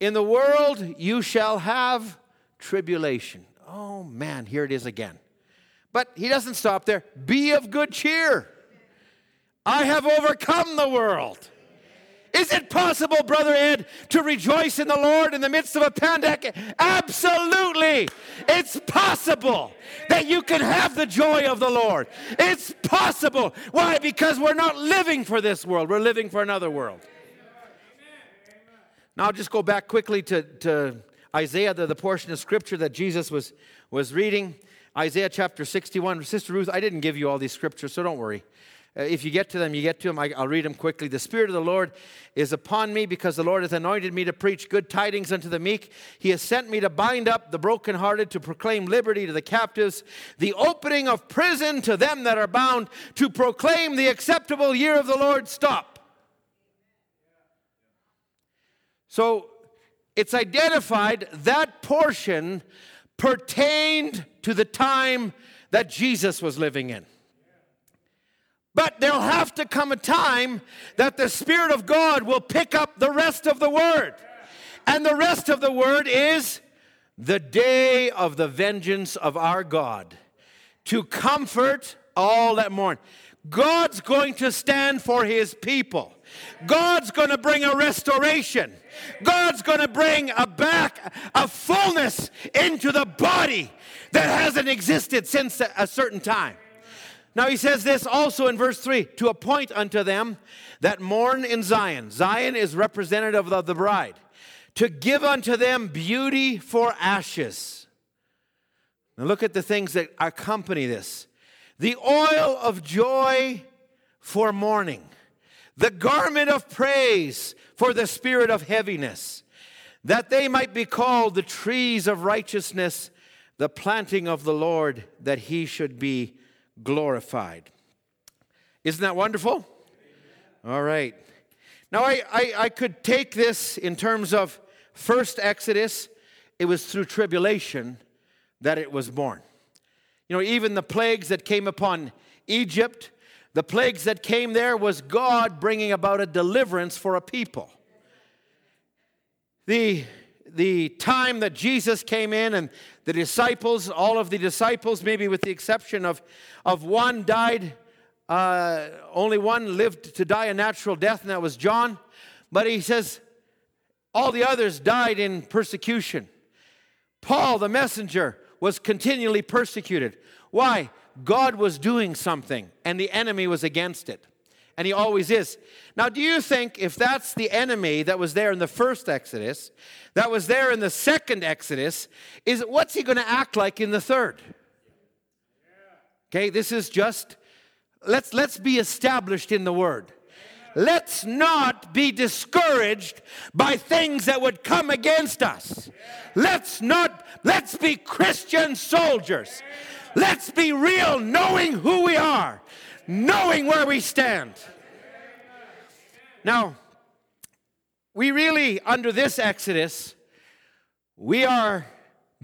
In the world you shall have tribulation. Oh man, here it is again. But he doesn't stop there. Be of good cheer. I have overcome the world. Is it possible, Brother Ed, to rejoice in the Lord in the midst of a pandemic? Absolutely. It's possible that you can have the joy of the Lord. It's possible. Why? Because we're not living for this world, we're living for another world. Now, I'll just go back quickly to, to Isaiah, the, the portion of scripture that Jesus was, was reading. Isaiah chapter 61. Sister Ruth, I didn't give you all these scriptures, so don't worry. Uh, if you get to them, you get to them. I, will read them quickly. The Spirit of the Lord is upon me because the Lord has anointed me to preach good tidings unto the meek. He has sent me to bind up the brokenhearted, to proclaim liberty to the captives, the opening of prison to them that are bound, to proclaim the acceptable year of the Lord. Stop. So it's identified that portion pertained to the time that Jesus was living in. But there'll have to come a time that the Spirit of God will pick up the rest of the word. And the rest of the word is the day of the vengeance of our God to comfort all that mourn. God's going to stand for his people. God's going to bring a restoration. God's going to bring a back, a fullness into the body that hasn't existed since a certain time. Now he says this also in verse 3 to appoint unto them that mourn in Zion. Zion is representative of the bride. to give unto them beauty for ashes. Now look at the things that accompany this the oil of joy for mourning, the garment of praise for the spirit of heaviness, that they might be called the trees of righteousness, the planting of the Lord, that he should be glorified. Isn't that wonderful? All right. Now, I, I, I, could take this in terms of first Exodus, it was through tribulation that it was born. You know, even the plagues that came upon Egypt, the plagues that came there was God bringing about a deliverance for a people. The, the time that Jesus came in and the disciples, all of the disciples, maybe with the exception of, of one, died uh, only one lived to die a natural death, and that was John. But he says all the others died in persecution. Paul, the messenger, was continually persecuted. Why? God was doing something, and the enemy was against it. And he always is. Now, do you think if that's the enemy that was there in the first Exodus, that was there in the second Exodus, is what's he going to act like in the third? Okay, this is just let's, let's be established in the Word. Let's not be discouraged by things that would come against us. Let's not, let's be Christian soldiers. Let's be real, knowing who we are, knowing where we stand. Now, we really, under this Exodus, we are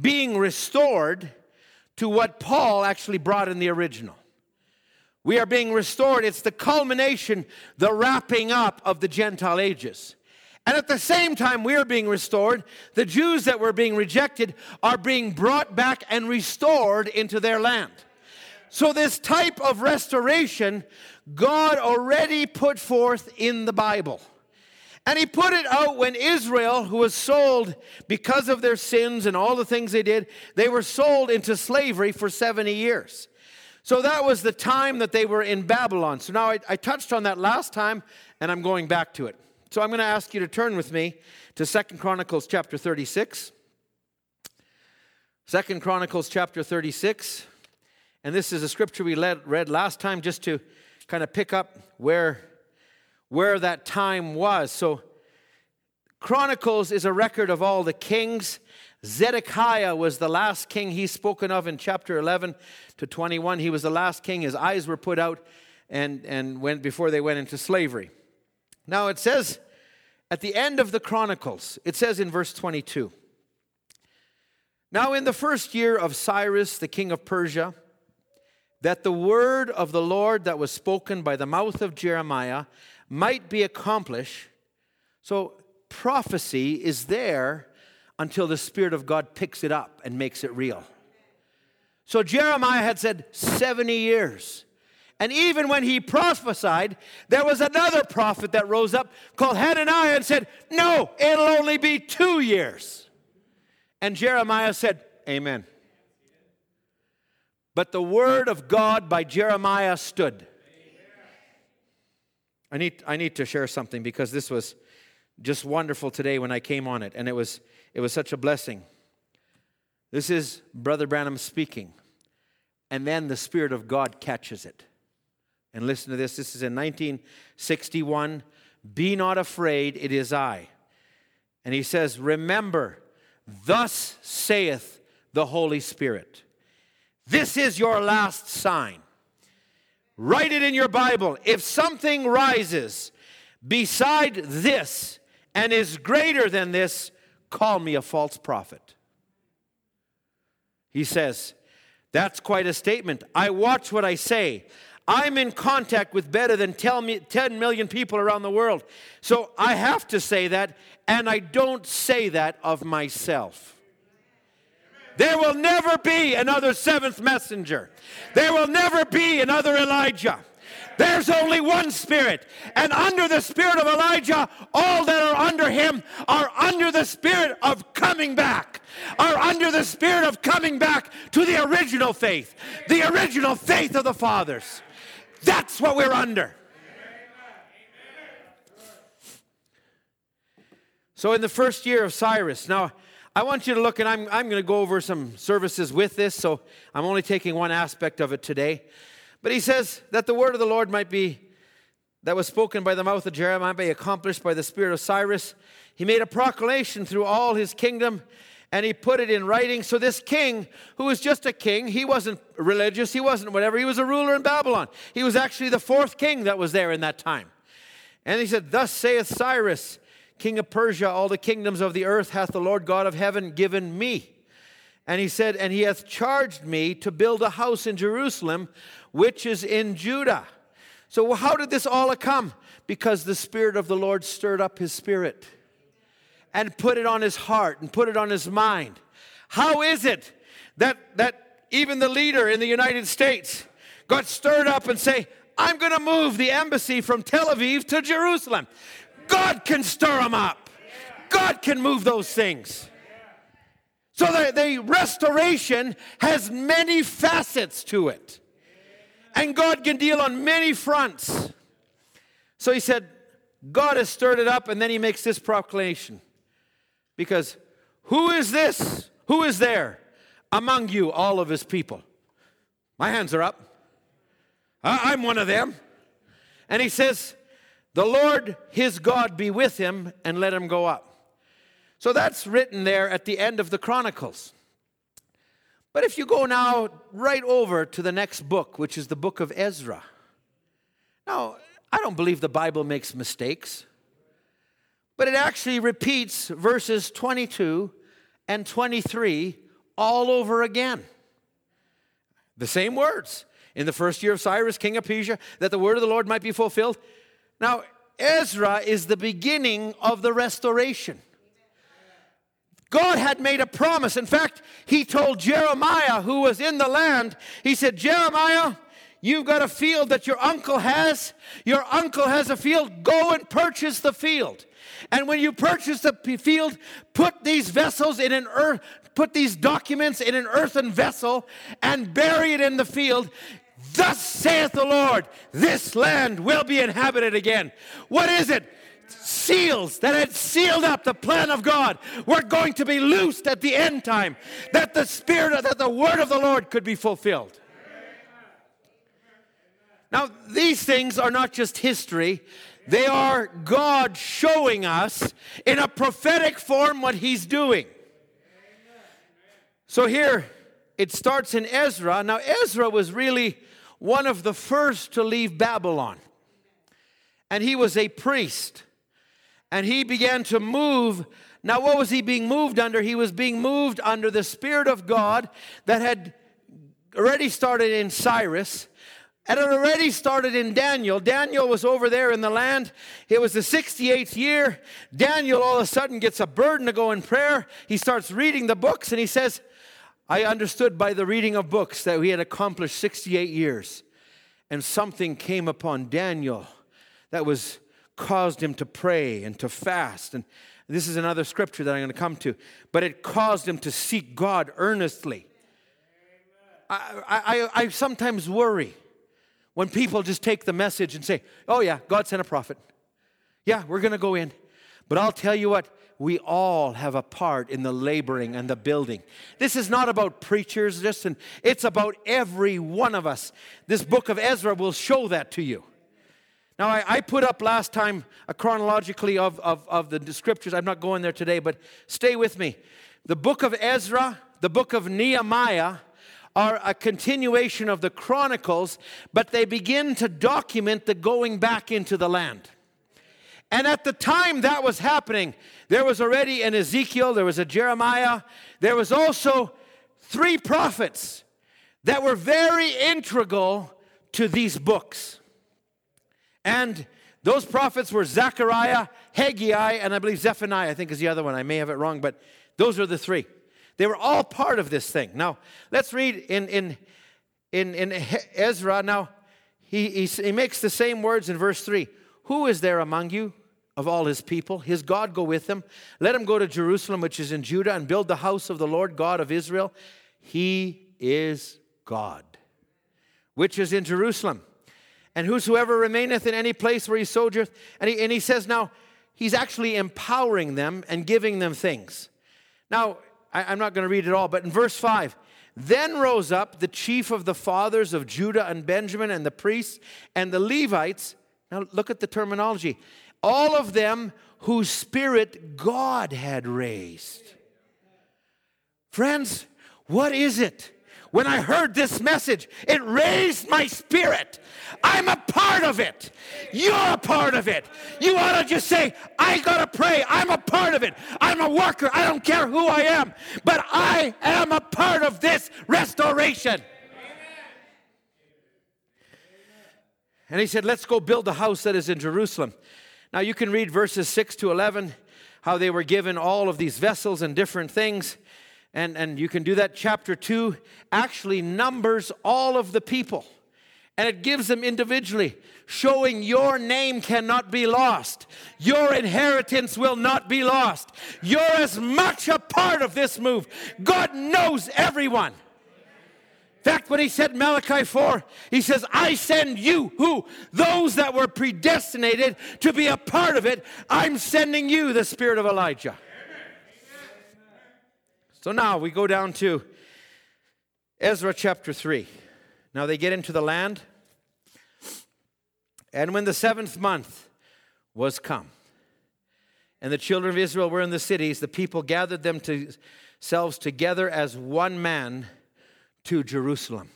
being restored to what Paul actually brought in the original. We are being restored. It's the culmination, the wrapping up of the Gentile ages. And at the same time, we are being restored. The Jews that were being rejected are being brought back and restored into their land. So, this type of restoration, God already put forth in the Bible. And He put it out when Israel, who was sold because of their sins and all the things they did, they were sold into slavery for 70 years. So that was the time that they were in Babylon. So now I, I touched on that last time, and I'm going back to it. So I'm going to ask you to turn with me to Second Chronicles chapter 36. Second Chronicles chapter 36. And this is a scripture we read last time just to kind of pick up where, where that time was. So Chronicles is a record of all the kings Zedekiah was the last king he's spoken of in chapter 11 to 21. He was the last king. His eyes were put out and, and went before they went into slavery. Now it says at the end of the Chronicles, it says in verse 22 Now in the first year of Cyrus, the king of Persia, that the word of the Lord that was spoken by the mouth of Jeremiah might be accomplished. So prophecy is there until the Spirit of God picks it up and makes it real. So Jeremiah had said 70 years. And even when he prophesied, there was another prophet that rose up called Hananiah and said, No, it'll only be two years. And Jeremiah said, Amen. But the word of God by Jeremiah stood. I need, I need to share something because this was just wonderful today when I came on it. And it was it was such a blessing. This is Brother Branham speaking. And then the Spirit of God catches it. And listen to this. This is in 1961. Be not afraid, it is I. And he says, Remember, thus saith the Holy Spirit. This is your last sign. Write it in your Bible. If something rises beside this and is greater than this, call me a false prophet. He says, That's quite a statement. I watch what I say. I'm in contact with better than 10 million people around the world. So I have to say that, and I don't say that of myself. There will never be another seventh messenger. There will never be another Elijah. There's only one spirit. And under the spirit of Elijah, all that are under him are under the spirit of coming back, are under the spirit of coming back to the original faith, the original faith of the fathers. That's what we're under. So, in the first year of Cyrus, now I want you to look, and I'm, I'm going to go over some services with this, so I'm only taking one aspect of it today. But he says that the word of the Lord might be, that was spoken by the mouth of Jeremiah, be accomplished by the spirit of Cyrus. He made a proclamation through all his kingdom and he put it in writing. So, this king, who was just a king, he wasn't religious, he wasn't whatever, he was a ruler in Babylon. He was actually the fourth king that was there in that time. And he said, Thus saith Cyrus, king of Persia, all the kingdoms of the earth hath the Lord God of heaven given me. And he said, And he hath charged me to build a house in Jerusalem, which is in Judah. So, how did this all come? Because the Spirit of the Lord stirred up his spirit and put it on his heart and put it on his mind. How is it that, that even the leader in the United States got stirred up and say, I'm going to move the embassy from Tel Aviv to Jerusalem? God can stir them up. God can move those things. So the, the restoration has many facets to it. And God can deal on many fronts. So he said, God has stirred it up, and then he makes this proclamation because who is this? Who is there among you, all of his people? My hands are up. I'm one of them. And he says, The Lord his God be with him and let him go up. So that's written there at the end of the Chronicles. But if you go now right over to the next book, which is the book of Ezra. Now, I don't believe the Bible makes mistakes. But it actually repeats verses 22 and 23 all over again. The same words in the first year of Cyrus, king of Persia, that the word of the Lord might be fulfilled. Now, Ezra is the beginning of the restoration. God had made a promise. In fact, he told Jeremiah, who was in the land, he said, Jeremiah, you've got a field that your uncle has. Your uncle has a field. Go and purchase the field. And when you purchase the field, put these vessels in an earth, put these documents in an earthen vessel and bury it in the field. Thus saith the Lord, this land will be inhabited again. What is it? Seals that had sealed up the plan of God were going to be loosed at the end time, that the Spirit, that the word of the Lord could be fulfilled. Now, these things are not just history, they are God showing us in a prophetic form what He's doing. So here it starts in Ezra. Now, Ezra was really one of the first to leave Babylon, and he was a priest. And he began to move. Now, what was he being moved under? He was being moved under the Spirit of God that had already started in Cyrus and it already started in Daniel. Daniel was over there in the land. It was the 68th year. Daniel all of a sudden gets a burden to go in prayer. He starts reading the books and he says, I understood by the reading of books that we had accomplished 68 years. And something came upon Daniel that was caused him to pray and to fast. And this is another scripture that I'm going to come to. But it caused him to seek God earnestly. I, I, I sometimes worry when people just take the message and say, oh, yeah, God sent a prophet. Yeah, we're going to go in. But I'll tell you what, we all have a part in the laboring and the building. This is not about preachers, listen, it's about every one of us. This book of Ezra will show that to you. Now, I, I put up last time a chronologically of, of, of the scriptures. I'm not going there today, but stay with me. The book of Ezra, the book of Nehemiah, are a continuation of the Chronicles, but they begin to document the going back into the land. And at the time that was happening, there was already an Ezekiel, there was a Jeremiah, there was also three prophets that were very integral to these books. And those prophets were Zechariah, Haggai, and I believe Zephaniah, I think is the other one. I may have it wrong, but those are the three. They were all part of this thing. Now, let's read in, in, in, in Ezra. Now, he, he, he makes the same words in verse 3 Who is there among you of all his people? His God go with him. Let him go to Jerusalem, which is in Judah, and build the house of the Lord God of Israel. He is God, which is in Jerusalem. And whosoever remaineth in any place where he sojourneth. And he, and he says, Now, he's actually empowering them and giving them things. Now, I, am not going to read it all, but in verse 5, then rose up the chief of the fathers of Judah and Benjamin and the priests and the Levites. Now, look at the terminology. All of them whose spirit God had raised. Friends, what is it? When I heard this message, it raised my spirit. I'm a part of it. You're a part of it. You ought to just say, I got to pray. I'm a part of it. I'm a worker. I don't care who I am, but I am a part of this restoration. And he said, Let's go build the house that is in Jerusalem. Now you can read verses 6 to 11, how they were given all of these vessels and different things and, and you can do that. Chapter 2 actually numbers all of the people and it gives them individually, showing your name cannot be lost. Your inheritance will not be lost. You're as much a part of this move. God knows everyone. Fact, when he said Malachi 4, he says, I send you, who? Those that were predestinated to be a part of it, I'm sending you the spirit of Elijah. So now we go down to Ezra chapter 3. Now they get into the land. And when the seventh month was come, and the children of Israel were in the cities, the people gathered themselves together as one man to Jerusalem.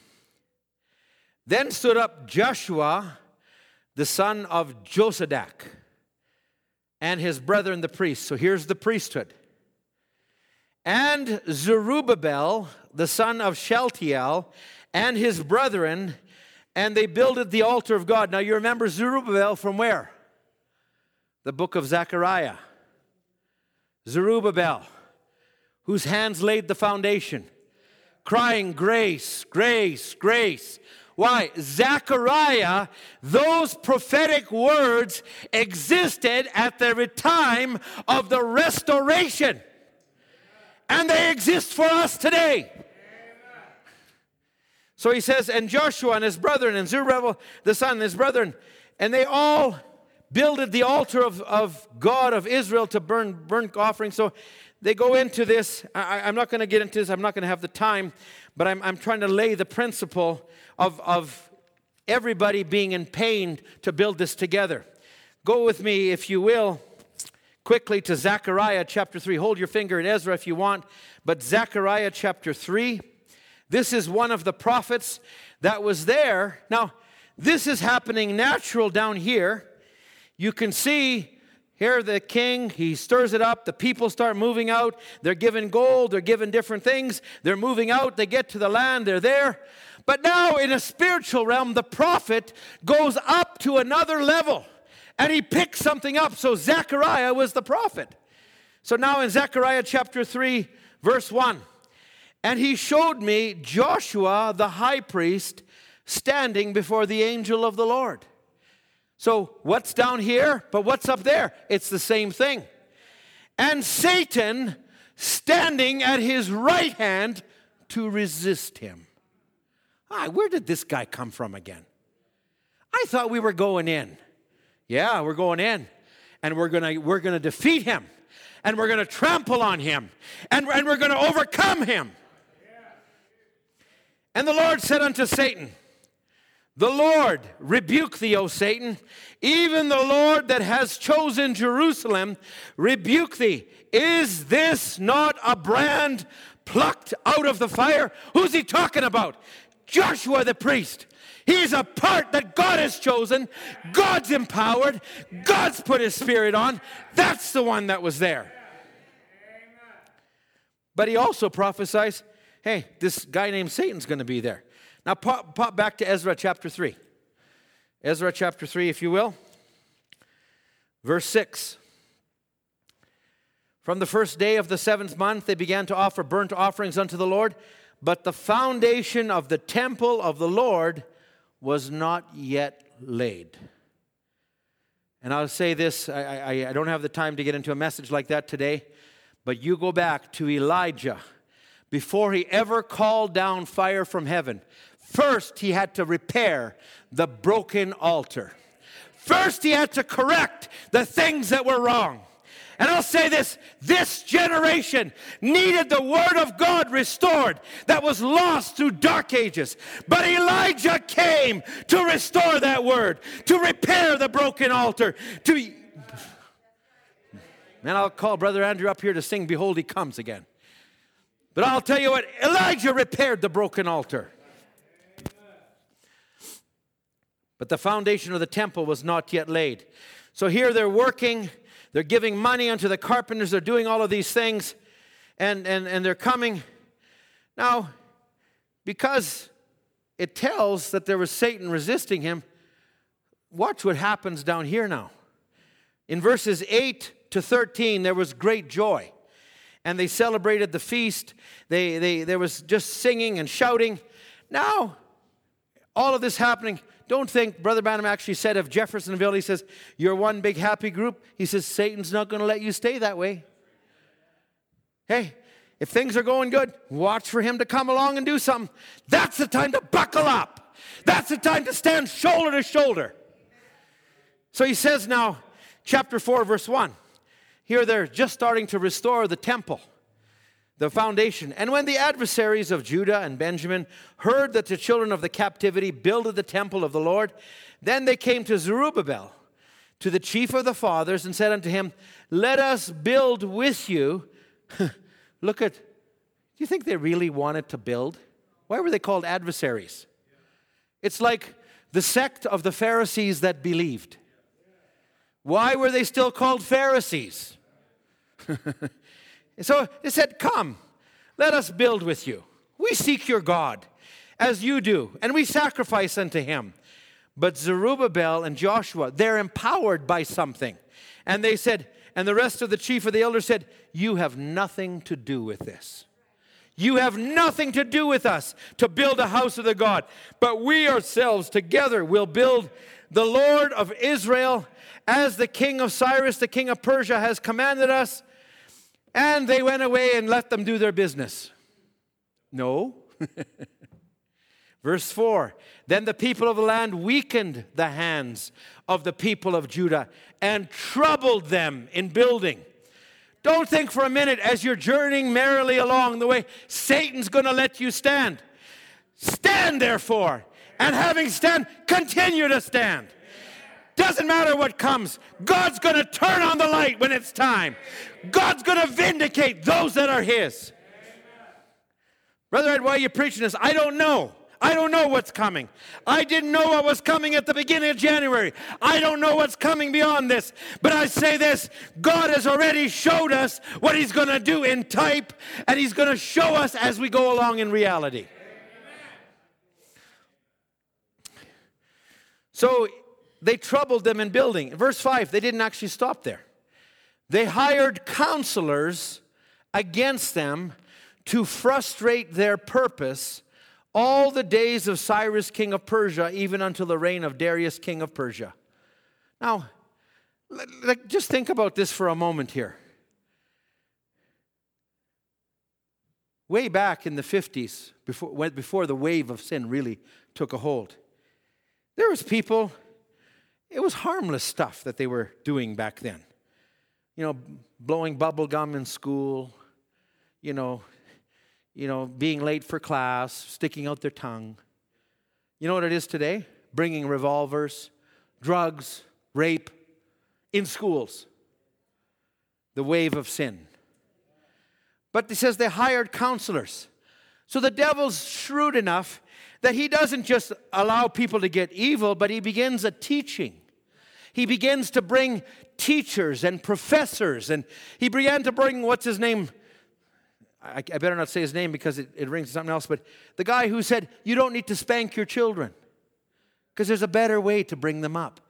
Then stood up Joshua, the son of Jozadak, and his brethren the priests. So here's the priesthood and Zerubbabel, the son of Shealtiel, and his brethren, and they builded the altar of God. Now you remember Zerubbabel from where? The book of Zechariah. Zerubbabel, whose hands laid the foundation, crying, Grace, grace, grace. Why? Zechariah, those prophetic words existed at the time of the restoration and they exist for us today. So he says, and Joshua and his brethren, and Zerubbabel the son and his brethren, and they all builded the altar of, of God of Israel to burn burnt offerings. So they go into this. I, am not going to get into this, I'm not going to have the time, but I'm, I'm trying to lay the principle of, of everybody being in pain to build this together. Go with me, if you will, quickly to Zechariah chapter 3. Hold your finger in Ezra if you want, but Zechariah chapter 3. This is one of the prophets that was there. Now, this is happening natural down here. You can see here the king, he stirs it up. The people start moving out. They're given gold, they're given different things. They're moving out. They get to the land, they're there. But now, in a spiritual realm, the prophet goes up to another level and he picks something up. So Zechariah was the prophet. So now in Zechariah chapter 3, verse 1, and he showed me Joshua the high priest standing before the angel of the Lord. So what's down here, but what's up there? It's the same thing. And Satan standing at his right hand to resist him. Ah, where did this guy come from again? I thought we were going in. Yeah, we're going in and we're to we're to defeat him and we're to trample on him and, and we're to overcome him. And the Lord said unto Satan, The Lord rebuke thee, O Satan, even the Lord that has chosen Jerusalem rebuke thee. Is this not a brand plucked out of the fire? Who's he talking about? Joshua the priest. He's a part that God has chosen, God's empowered, God's put his spirit on. That's the one that was there. But he also prophesies hey, this guy named Satan's going to be there. Now, pop, pop back to Ezra chapter 3. Ezra chapter 3, if you will. Verse 6. From the first day of the seventh month, they began to offer burnt offerings unto the Lord, but the foundation of the temple of the Lord was not yet laid. And I'll say this I, I, I, don't have the time to get into a message like that today, but you go back to Elijah. Before he ever called down fire from heaven, first he had to repair the broken altar. First, he had to correct the things that were wrong. And I'll say this this generation needed the word of God restored that was lost through dark ages. But Elijah came to restore that word, to repair the broken altar, to. And I'll call Brother Andrew up here to sing Behold, He Comes again. But I'll tell you what, Elijah repaired the broken altar. But the foundation of the temple was not yet laid. So here they're working they're giving money unto the carpenters. They're doing all of these things. And, and, and they're coming. Now, because it tells that there was Satan resisting him, watch what happens down here now. In verses 8 to 13, there was great joy. And they celebrated the feast. They, they, there was just singing and shouting. Now, all of this happening, don't think Brother Branham actually said of Jeffersonville, he says, You're one big happy group. He says, Satan's not going to let you stay that way. Hey, if things are going good, watch for him to come along and do something. That's the time to buckle up. That's the time to stand shoulder to shoulder. So he says now, chapter 4, verse 1. Here they're just starting to restore the temple the foundation. And when the adversaries of Judah and Benjamin heard that the children of the captivity builded the temple of the Lord, then they came to Zerubbabel, to the chief of the fathers, and said unto him, Let us build with you. Look at, do you think they really wanted to build? Why were they called adversaries? It's like the sect of the Pharisees that believed. Why were they still called Pharisees? so they said, Come, let us build with you. We seek your God as you do, and we sacrifice unto him. But Zerubbabel and Joshua, they're empowered by something. And they said, and the rest of the chief of the elders said, You have nothing to do with this. You have nothing to do with us to build a house of the God, but we ourselves together will build the Lord of Israel as the king of Cyrus, the king of Persia, has commanded us. And they went away and let them do their business. No. Verse 4 Then the people of the land weakened the hands of the people of Judah and troubled them in building. Don't think for a minute as you're journeying merrily along the way, Satan's going to let you stand. Stand therefore, and having stand, continue to stand. Doesn't matter what comes. God's going to turn on the light when it's time. God's going to vindicate those that are His. Brother Ed, why are you preaching this? I don't know. I don't know what's coming. I didn't know what was coming at the beginning of January. I don't know what's coming beyond this. But I say this God has already showed us what He's going to do in type, and He's going to show us as we go along in reality. So they troubled them in building. Verse 5, they didn't actually stop there. They hired counselors against them to frustrate their purpose all the days of Cyrus, king of Persia, even until the reign of Darius, king of Persia. Now, just think about this for a moment here. Way back in the 50s, before, before the wave of sin really took a hold, there was people it was harmless stuff that they were doing back then. You know, blowing bubble gum in school, you know, you know, being late for class, sticking out their tongue. You know what it is today? Bringing revolvers, drugs, rape in schools. The wave of sin. But he says they hired counselors. So the devil's shrewd enough that he doesn't just allow people to get evil, but he begins a teaching. He begins to bring teachers and professors, and he began to bring, what's his name? I, I better not say his name because it, it rings something else, but the guy who said, You don't need to spank your children because there's a better way to bring them up.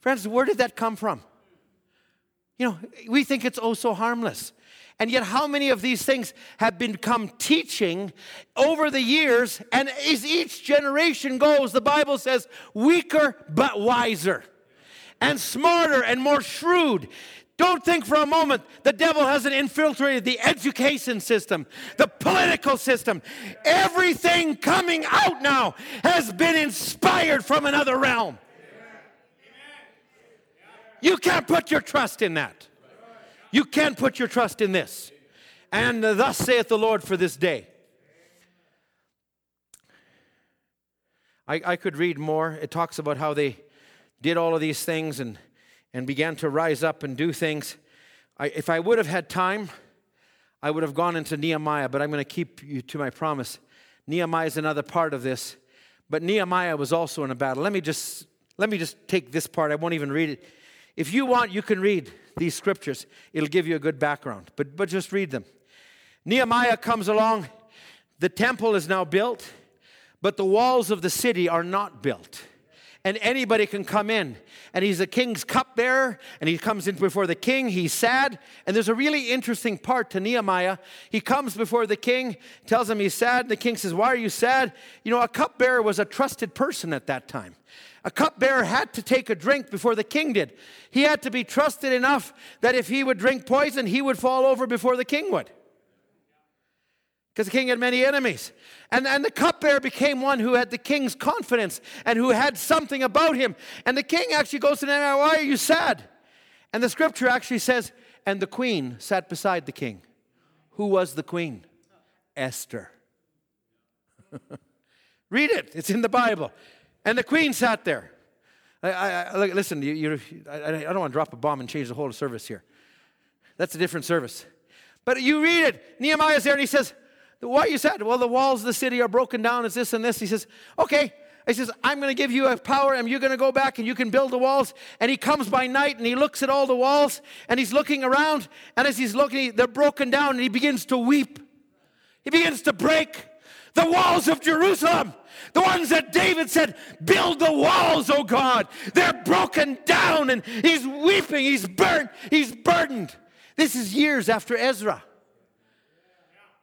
Friends, where did that come from? You know, we think it's oh so harmless. And yet, how many of these things have become teaching over the years? And as each generation goes, the Bible says, weaker but wiser, and smarter and more shrewd. Don't think for a moment the devil hasn't infiltrated the education system, the political system. Everything coming out now has been inspired from another realm. You can't put your trust in that. You can't put your trust in this. And thus saith the Lord for this day. I, I could read more. It talks about how they did all of these things and, and began to rise up and do things. I, if I would have had time, I would have gone into Nehemiah, but I'm going to keep you to my promise. Nehemiah is another part of this, but Nehemiah was also in a battle. Let me just let me just take this part. I won't even read it. If you want, you can read these scriptures. It'll give you a good background, but, but just read them. Nehemiah comes along. The temple is now built, but the walls of the city are not built and anybody can come in. And he's the king's cupbearer, and he comes in before the king. He's sad. And there's a really interesting part to Nehemiah. He comes before the king, tells him he's sad. And the king says, Why are you sad? You know, a cupbearer was a trusted person at that time. A cupbearer had to take a drink before the king did. He had to be trusted enough that if he would drink poison, he would fall over before the king would because the king had many enemies. And, and the cupbearer became one who had the king's confidence and who had something about him. And the king actually goes to them, Why are you sad? And the scripture actually says, And the queen sat beside the king. Who was the queen? Esther. Read it, it's in the Bible. And the queen sat there. I, I, I listen, you, you, I, don't want to drop a bomb and change the whole service here. That's a different service. But you read it. Nehemiah's there and he says, what you said? Well, the walls of the city are broken down. It's this and this. He says, okay. He says, I'm going to give you a power and you're going to go back and you can build the walls. And he comes by night and he looks at all the walls and he's looking around. And as he's looking, they're broken down and he begins to weep. He begins to break the walls of Jerusalem. The ones that David said, Build the walls, oh God. They're broken down and he's weeping, he's burnt, he's burdened. This is years after Ezra.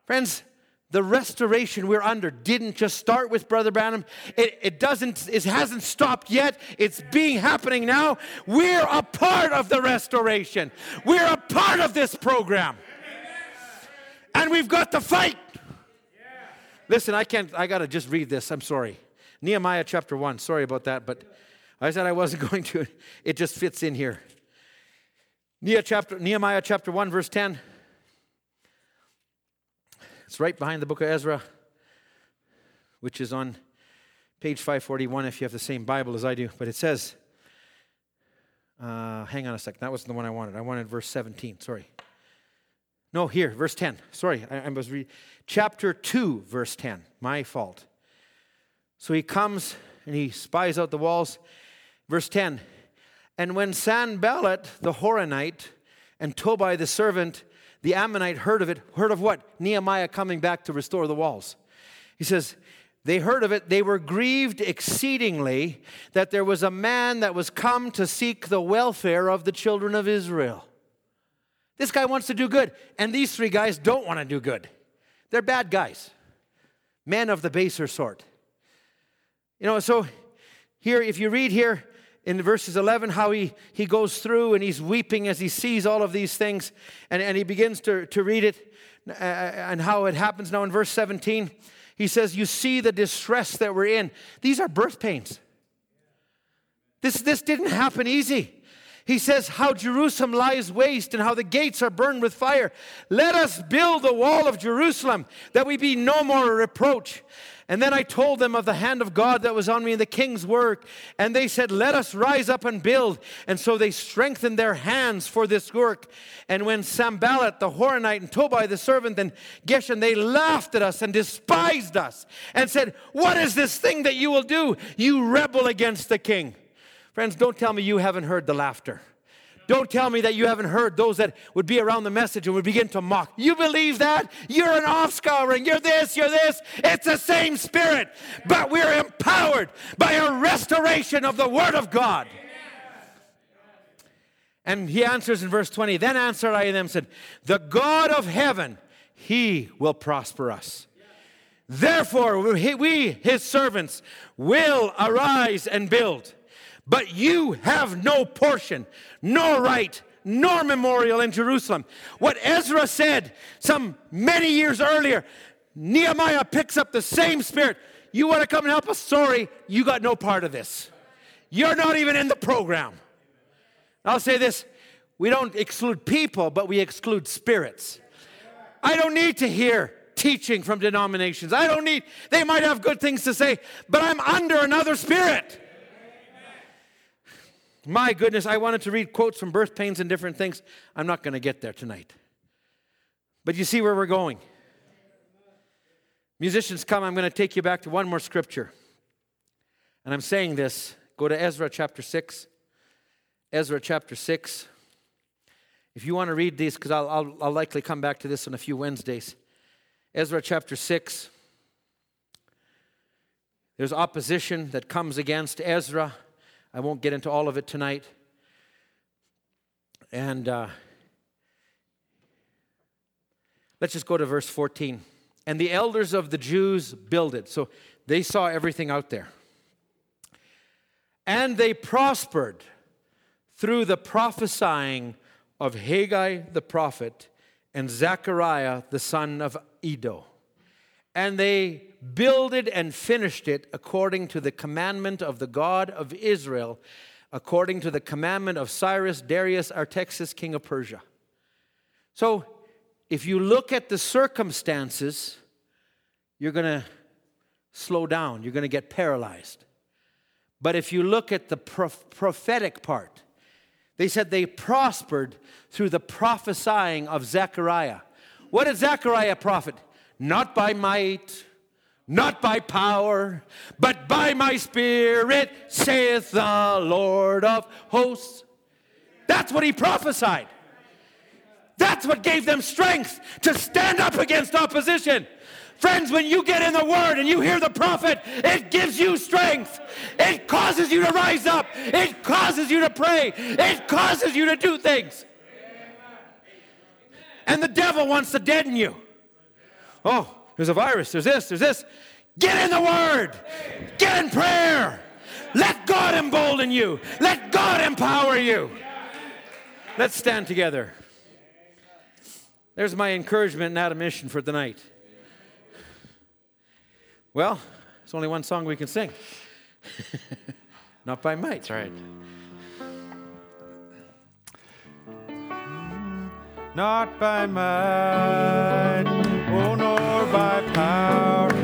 Friends, the restoration we're under didn't just start with Brother Branham. It, it doesn't, it hasn't stopped yet. It's being happening now. We're a part of the restoration. We're a part of this program. And we've got to fight. Listen, I can't, I got to just read this. I'm sorry. Nehemiah chapter 1. Sorry about that, but I said I wasn't going to. It just fits in here. Nehemiah chapter, Nehemiah chapter 1, verse 10. It's right behind the book of Ezra, which is on page 541 if you have the same Bible as I do. But it says, uh, hang on a second. That wasn't the one I wanted. I wanted verse 17. Sorry. No, here, verse 10. Sorry, I, I was reading. Chapter 2, verse 10. My fault. So he comes and he spies out the walls. Verse 10. And when Sanballat the Horonite and Tobiah the servant the Ammonite heard of it. Heard of what? Nehemiah coming back to restore the walls. He says, they heard of it. They were grieved exceedingly that there was a man that was come to seek the welfare of the children of Israel. This guy wants to do good, and these three guys don't want to do good. They're bad guys, men of the baser sort. You know, so here, if you read here, in verses 11 how he, he goes through and he's weeping as he sees all of these things and, and he begins to, to read it uh, and how it happens now in verse 17 he says you see the distress that we're in. These are birth pains. This, this didn't happen easy he says how jerusalem lies waste and how the gates are burned with fire let us build the wall of jerusalem that we be no more a reproach and then I told them of the hand of God that was on me in the king's work. And they said, Let us rise up and build. And so they strengthened their hands for this work. And when Sanballat, the Horonite, and Tobiah, the servant, and Geshem, they laughed at us and despised us and said, What is this thing that you will do? You rebel against the king. Friends, don't tell me you haven't heard the laughter. Don't tell me that you haven't heard those that would be around the message and would begin to mock. You believe that? You're an offscouring. You're this, you're this. It's the same spirit, but we're empowered by a restoration of the Word of God. And he answers in verse 20 Then answered I them, said, The God of heaven, he will prosper us. Therefore, we, his servants, will arise and build. But you have no portion, nor right, nor memorial in Jerusalem. What Ezra said some many years earlier, Nehemiah picks up the same spirit. You want to come and help us? Sorry, you got no part of this. You're not even in the program. I'll say this we don't exclude people, but we exclude spirits. I don't need to hear teaching from denominations. I don't need, they might have good things to say, but I'm under another spirit. My goodness, I wanted to read quotes from birth pains and different things. I'm not going to get there tonight. But you see where we're going. Musicians, come. I'm going to take you back to one more scripture. And I'm saying this. Go to Ezra chapter 6. Ezra chapter 6. If you want to read these, because I'll, I'll, I'll likely come back to this on a few Wednesdays. Ezra chapter 6. There's opposition that comes against Ezra. I won't get into all of it tonight. And uh, let's just go to verse 14. And the elders of the Jews builded. So they saw everything out there. And they prospered through the prophesying of Haggai the prophet and Zechariah the son of Iddo. And they builded and finished it according to the commandment of the God of Israel, according to the commandment of Cyrus, Darius, Artaxerxes, king of Persia. So, if you look at the circumstances, you're going to slow down, you're going to get paralyzed. But if you look at the prophetic part, they said they prospered through the prophesying of Zechariah. What did Zechariah prophet? Not by might, not by power, but by my spirit, saith the Lord of hosts. That's what he prophesied. That's what gave them strength to stand up against opposition. Friends, when you get in the Word and you hear the prophet, it gives you strength. It causes you to rise up. It causes you to pray. It causes you to do things. And the devil wants to deaden you. Oh, there's a virus, there's this, there's this. Get in the Word, get in prayer. Let God embolden you, let God empower you. Let's stand together. There's my encouragement and admonition for tonight. Well, there's only one song we can sing. Not by might. That's right. Not by might, oh, nor by power.